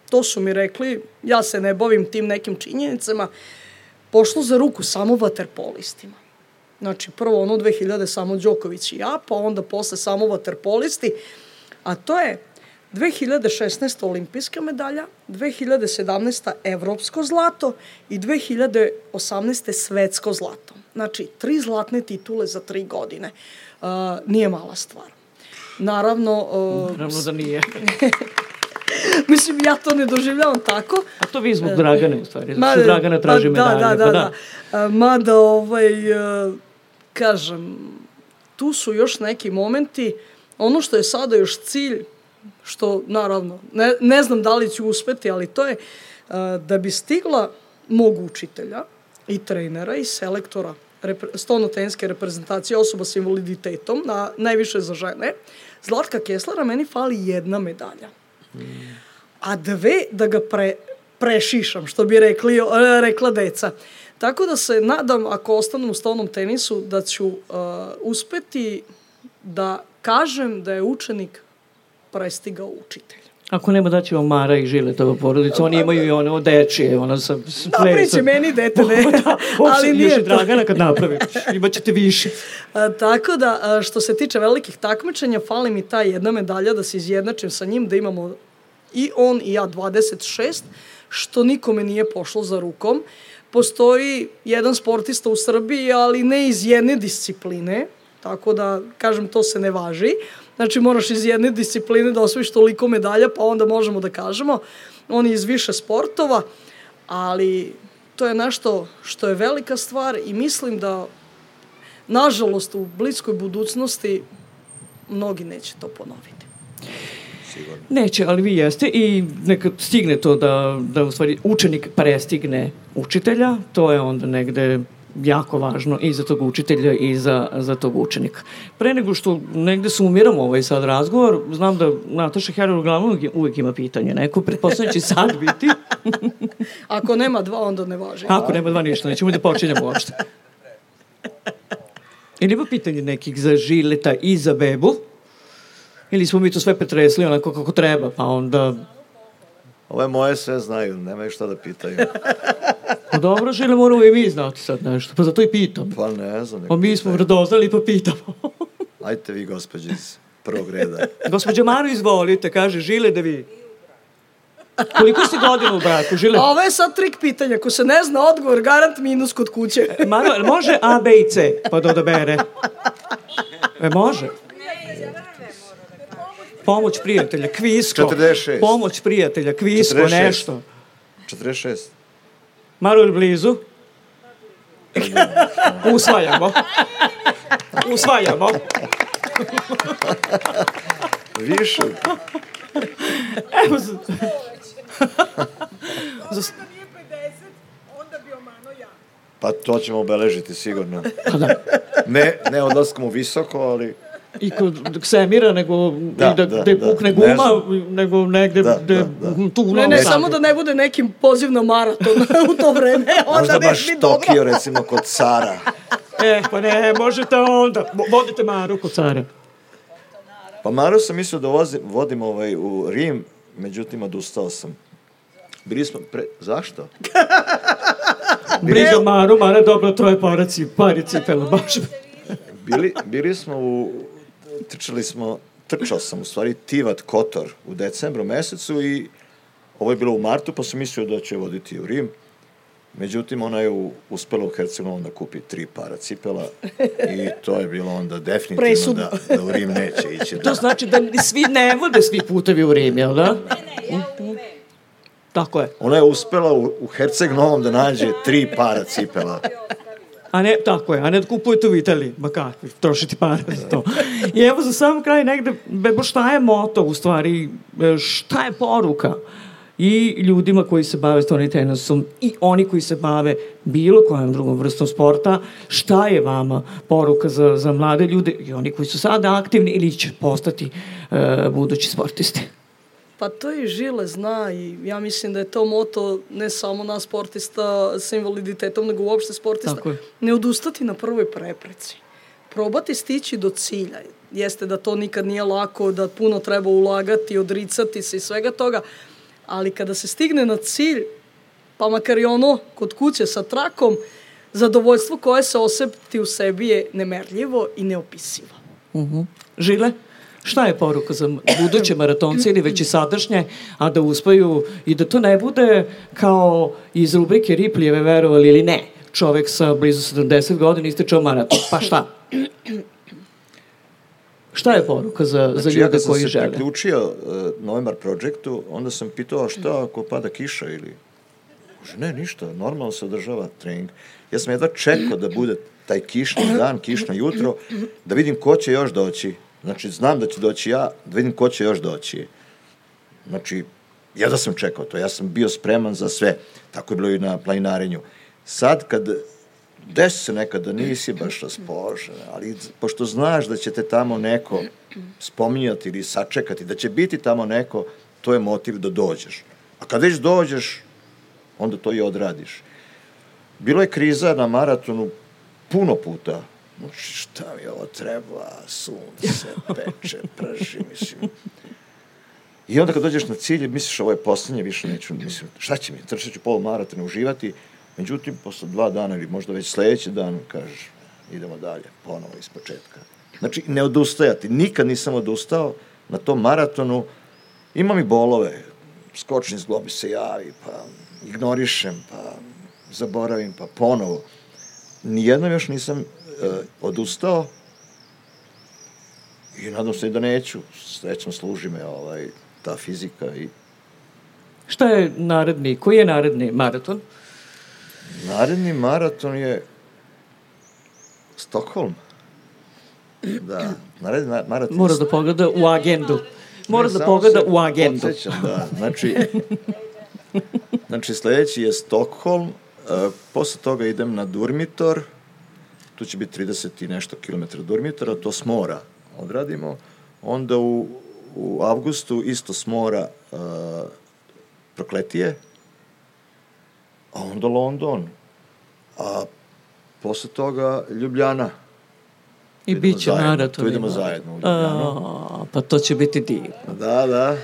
to su mi rekli, ja se ne bavim tim nekim činjenicama, pošlo za ruku samo vaterpolistima. Znači, prvo ono 2000 samo Đoković i ja, pa onda posle samo vaterpolisti, a to je 2016. olimpijska medalja, 2017. evropsko zlato i 2018. svetsko zlato. Znači, tri zlatne titule za tri godine. Uh, nije mala stvar. Naravno, uh,
Naravno da nije.
mislim, ja to ne doživljavam tako.
A to vi zbog Dragane, u stvari.
Ma,
Ma, Dragana traži
pa,
medalje.
Da, da,
pa
da. da. A, Mada, ovaj, a, kažem, tu su još neki momenti, ono što je sada još cilj, što naravno, ne, ne znam da li ću uspeti, ali to je da bi stigla mog učitelja i trenera i selektora repre, stonotenske reprezentacije osoba s invaliditetom, na, najviše za žene, Zlatka Keslara, meni fali jedna medalja a dve da ga pre, prešišam, što bi rekli, rekla deca. Tako da se nadam, ako ostanem u stolnom tenisu, da ću uh, uspeti da kažem da je učenik prestigao učitelja.
Ako nema daći vam Mara i Žiletova porodica, oni imaju i one dečije, ona sa...
Da,
plesom.
priče meni dete, ne.
da,
Ali nije to.
Dragana kad napravi, imaćete više.
A, tako da, a, što se tiče velikih takmičenja, fali mi ta jedna medalja da se izjednačim sa njim, da imamo i on i ja 26, što nikome nije pošlo za rukom. Postoji jedan sportista u Srbiji, ali ne iz jedne discipline, tako da, kažem, to se ne važi. Znači, moraš iz jedne discipline da osvojiš toliko medalja, pa onda možemo da kažemo. On je iz više sportova, ali to je nešto što je velika stvar i mislim da nažalost u bliskoj budućnosti mnogi neće to ponoviti.
Neće, ali vi jeste i neka stigne to da, da u stvari učenik prestigne učitelja, to je onda negde jako važno i za tog učitelja i za, za tog učenika. Pre nego što negde sumiramo ovaj sad razgovor, znam da Nataša Heror uglavnom uvijek ima pitanje neko, pretpostavljam će sad biti,
Ako nema dva, onda ne važi.
ako nema dva ništa, nećemo da počinjemo uopšte. Ili ima pitanje nekih za Žileta i za bebu? Ili smo mi to sve pretresli onako kako treba, pa onda...
Ove moje sve znaju, nemaju šta da pitaju.
Pa dobro, Žile, moramo i mi znati sad nešto, pa zato i pitam.
Pa ne znam.
Pa mi smo
pitaju.
radoznali pa pitamo.
Ajte vi, gospođe, iz prvog reda.
Gospođo Maro, izvolite, kaže Žile da vi... Koliko ste godina u braku, Žile?
Ovo je sad trik pitanja. Ako se ne zna odgovor, garant minus kod kuće.
Jel može A, B i C pa da odabere? E, može? Pomoć prijatelja, kvisko.
46.
Pomoć prijatelja, kvisko,
46.
nešto.
46.
Maro je blizu? Usvajamo. Usvajamo.
Više.
Evo, za- za-
nije 50, onda bi omano ja.
Pa to ćemo obeležiti sigurno.
pa da.
Ne, ne odlaskom u visoko, ali...
I kod Ksemira, nego
Da,
i da,
da,
da,
da.
pukne
Ne
guma,
znam.
nego negde
Da,
gde,
da, da.
tu u
Ne, ne, samo da ne bude nekim poziv na maraton u to vreme. Onda
Možda
ne
baš
bi dobro.
Tokio, recimo, kod Cara.
E, pa ne, možete onda. Vo- Vodite Maru kod cara.
Pa Maru sam mislio da vozim, vodim ovaj, u Rim, međutim, odustao sam. Bili smo pre... Zašto?
Briga Maru, Mara dobro troje paraci, pari cipela, baš.
Bili, bili smo u... Trčali smo... Trčao sam, u stvari, Tivat Kotor u decembru mesecu i ovo je bilo u martu, pa sam mislio da će voditi u Rim. Međutim, ona je u, uspela u Hercegovom da kupi tri para cipela i to je bilo onda definitivno
Presudno.
da, da u Rim neće ići.
To znači da svi ne vode svi putevi u Rim, jel da? Tako je.
Ona je uspela u, u Herceg Novom da nađe tri para cipela.
A ne, tako je, a ne da kupujete u Italiji, ma kakvi, trošiti pare za to. I evo za sam kraj negde, bebo šta je moto u stvari, e, šta je poruka i ljudima koji se bave stvarni tenisom i oni koji se bave bilo kojom drugom vrstom sporta, šta je vama poruka za, za mlade ljude i oni koji su sada aktivni ili će postati e, budući sportisti?
Pa to i Žile zna i ja mislim da je to moto ne samo nas sportista sa invaliditetom, nego uopšte sportista.
Tako je.
Ne odustati na prvoj prepreci. Probati stići do cilja. Jeste da to nikad nije lako, da puno treba ulagati, odricati se i svega toga, ali kada se stigne na cilj, pa makar i ono kod kuće sa trakom, zadovoljstvo koje se oseti u sebi je nemerljivo i neopisivo.
Žile? Šta je poruka za buduće maratonce ili već i sadašnje, a da uspeju i da to ne bude kao iz rubrike Riplijeve verovali ili ne, čovek sa blizu 70 godina ističao maraton, pa šta? Šta je poruka za, za
Znači, ja
ljude
kad sam
koji
se
žele?
priključio uh, Novembar projektu, onda sam pitao, šta ako pada kiša ili... Kaže, ne, ništa, normalno se održava trening. Ja sam jedva čekao da bude taj kišni dan, kišno jutro, da vidim ko će još doći. Znači, znam da će doći ja, da vidim ko će još doći. Znači, ja da sam čekao to, ja sam bio spreman za sve. Tako je bilo i na planinarenju. Sad, kad desi se nekad da nisi baš raspoložen, ali pošto znaš da će te tamo neko spominjati ili sačekati, da će biti tamo neko, to je motiv da dođeš. A kad već dođeš, onda to i odradiš. Bilo je kriza na maratonu puno puta. Znači, šta mi ovo treba, sunce, peče, prži, mislim. I onda kad dođeš na cilj, misliš ovo je poslednje, više neću, mislim, šta će mi, trčat ću pol maratona, uživati, međutim, posle dva dana ili možda već sledeći dan, kažeš, idemo dalje, ponovo iz početka. Znači, ne odustajati, nikad nisam odustao na tom maratonu, imam i bolove, skočni zglobi se javi, pa ignorišem, pa zaboravim, pa ponovo. Nijednom još nisam odustao i nadam se da neću. Srećom služi me ovaj, ta fizika i
Šta je naredni, koji je naredni maraton?
naredni maraton je Stockholm. Da, naredni ma- maraton
Mora da pogleda u agendu. Mora
Ne,
da pogleda u agendu.
podsjećam, da. Znači, znači sledeći je Stockholm, uh, posle toga idem na Durmitor, tu će biti 30 i nešto kilometra Durmitora, to s mora odradimo. Onda u, u avgustu isto s mora uh, Prokletije, a onda London, a posle toga Ljubljana.
I bit će maraton.
tu idemo zajedno u Ljubljanu.
A, pa to će biti divno.
Da, da.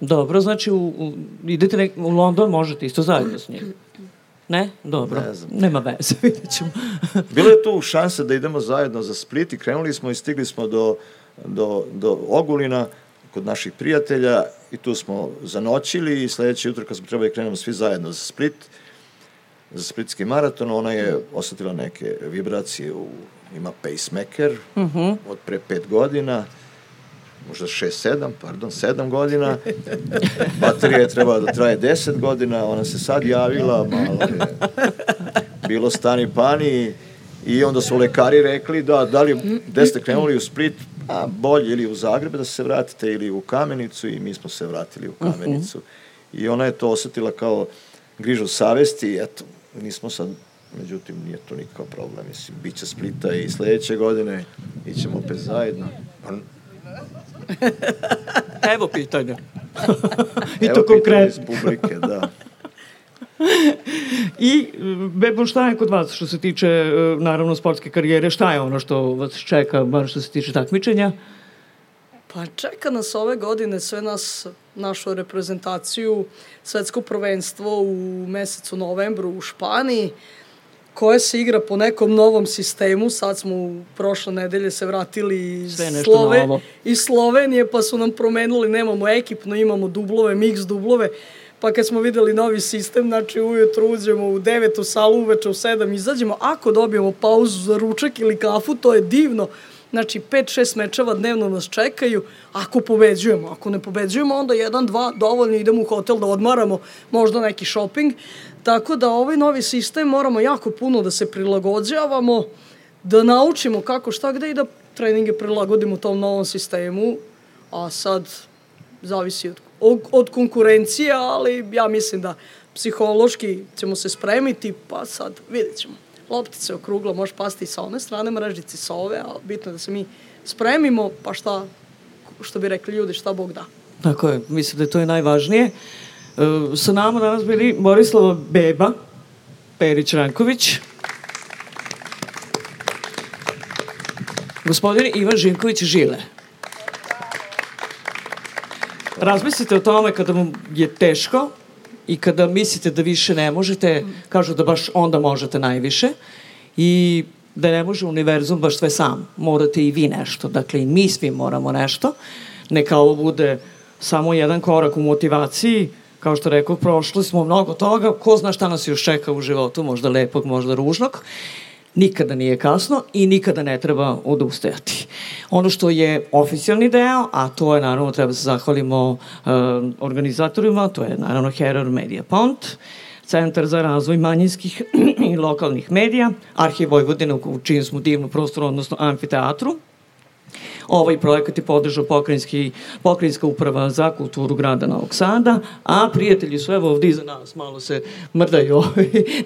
Dobro, znači u, u, idete nek, u London, možete isto zajedno s njim. Ne? Dobro.
Ne znam.
Nema veze, vidjet ćemo.
Bilo je tu šanse da idemo zajedno za Split i krenuli smo i stigli smo do, do, do Ogulina kod naših prijatelja i tu smo zanoćili i sledeće jutro kad smo trebali da krenemo svi zajedno za Split, za splitski maraton, ona je osetila neke vibracije, u, ima pacemaker uh -huh. od pre pet godina, možda 6, 7, pardon, 7 godina. Baterija je trebala da traje 10 godina, ona se sad javila, malo je bilo stani pani i onda su lekari rekli da, da li, gde ste krenuli u Split, a bolje ili u Zagreb da se vratite ili u Kamenicu i mi smo se vratili u Kamenicu. I ona je to osetila kao grižu savesti i eto, nismo sad, međutim nije to nikakav problem, mislim, bit će Splita i sledeće godine, ićemo opet zajedno.
Evo pitanja. I
evo
to
pitanje
konkretno.
iz publike, da.
I, Bebo, šta je kod vas što se tiče, e, naravno, sportske karijere? Šta je ono što vas čeka, bar što se tiče takmičenja?
Pa čeka nas ove godine sve nas, našu reprezentaciju, svetsko prvenstvo u mesecu novembru u Španiji, koje se igra po nekom novom sistemu. Sad smo u prošle nedelje se vratili iz,
novo.
iz Slovenije, pa su nam promenili, nemamo ekipno, imamo dublove, miks dublove, Pa kad smo videli novi sistem, znači ujutru uđemo u 9 u salu, uveče u 7 izađemo. Ako dobijemo pauzu za ručak ili kafu, to je divno. Znači, 5-6 mečeva dnevno nas čekaju, ako pobeđujemo. Ako ne pobeđujemo, onda 1-2, dovoljno idemo u hotel da odmaramo, možda neki shopping. Tako da ovaj novi sistem moramo jako puno da se prilagođavamo, da naučimo kako šta gde i da treninge prilagodimo tom novom sistemu, a sad zavisi od, od, konkurencije, ali ja mislim da psihološki ćemo se spremiti, pa sad vidjet ćemo. Loptica je okrugla, može pasti sa one strane, mrežici sa ove, a bitno da se mi spremimo, pa šta, što bi rekli ljudi, šta Bog da.
Tako je, mislim da je to je najvažnije. E, sa nama danas bili Borislava Beba, Perić Ranković, gospodin Ivan Živković Žile. Razmislite o tome kada vam je teško i kada mislite da više ne možete, kažu da baš onda možete najviše i da ne može univerzum baš sve sam. Morate i vi nešto. Dakle, i mi svi moramo nešto. Neka ovo bude samo jedan korak u motivaciji. Kao što rekao, prošli smo mnogo toga. Ko zna šta nas još čeka u životu, možda lepog, možda ružnog nikada nije kasno i nikada ne treba odustajati. Ono što je oficijalni deo, a to je naravno treba da se zahvalimo uh, organizatorima, to je naravno Heror Media Pont, Centar za razvoj manjinskih i lokalnih medija, Arhiv Vojvodina u čijem smo divnu prostoru, odnosno amfiteatru, Ovaj projekat je podržao pokrajinski, pokrajinska uprava za kulturu grada Novog Sada, a prijatelji su evo ovdje iza nas, malo se mrdaju.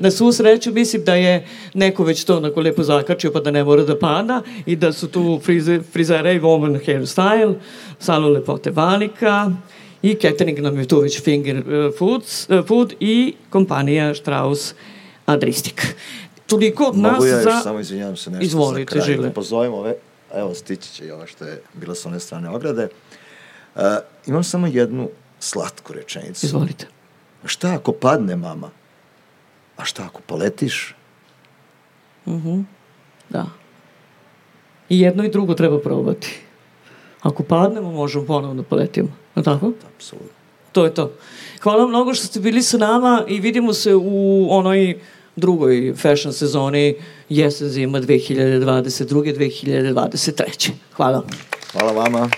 Na svu sreću mislim da je neko već to onako lepo zakačio pa da ne mora da pada i da su tu frize, frizera i woman hairstyle, salon lepote Valika, i catering nam je tu već Finger eh, Foods, uh, Food i kompanija Strauss Adristik. Toliko od nas
Mogu ja još
za...
samo izvinjavam se nešto
Izvolite,
za kraj.
Žile.
Da pozovem ove, evo stići će i ovo što je bilo s one strane ograde. Uh, imam samo jednu slatku rečenicu.
Izvolite.
Šta ako padne mama? A šta ako poletiš?
Da. I jedno i drugo treba probati. Ako padnemo, možemo ponovno da poletimo. Je tako?
Apsolutno.
To je to. Hvala mnogo što ste bili sa nama i vidimo se u onoj drugoj fashion sezoni jesen zima 2022. 2023. Hvala.
Hvala vama.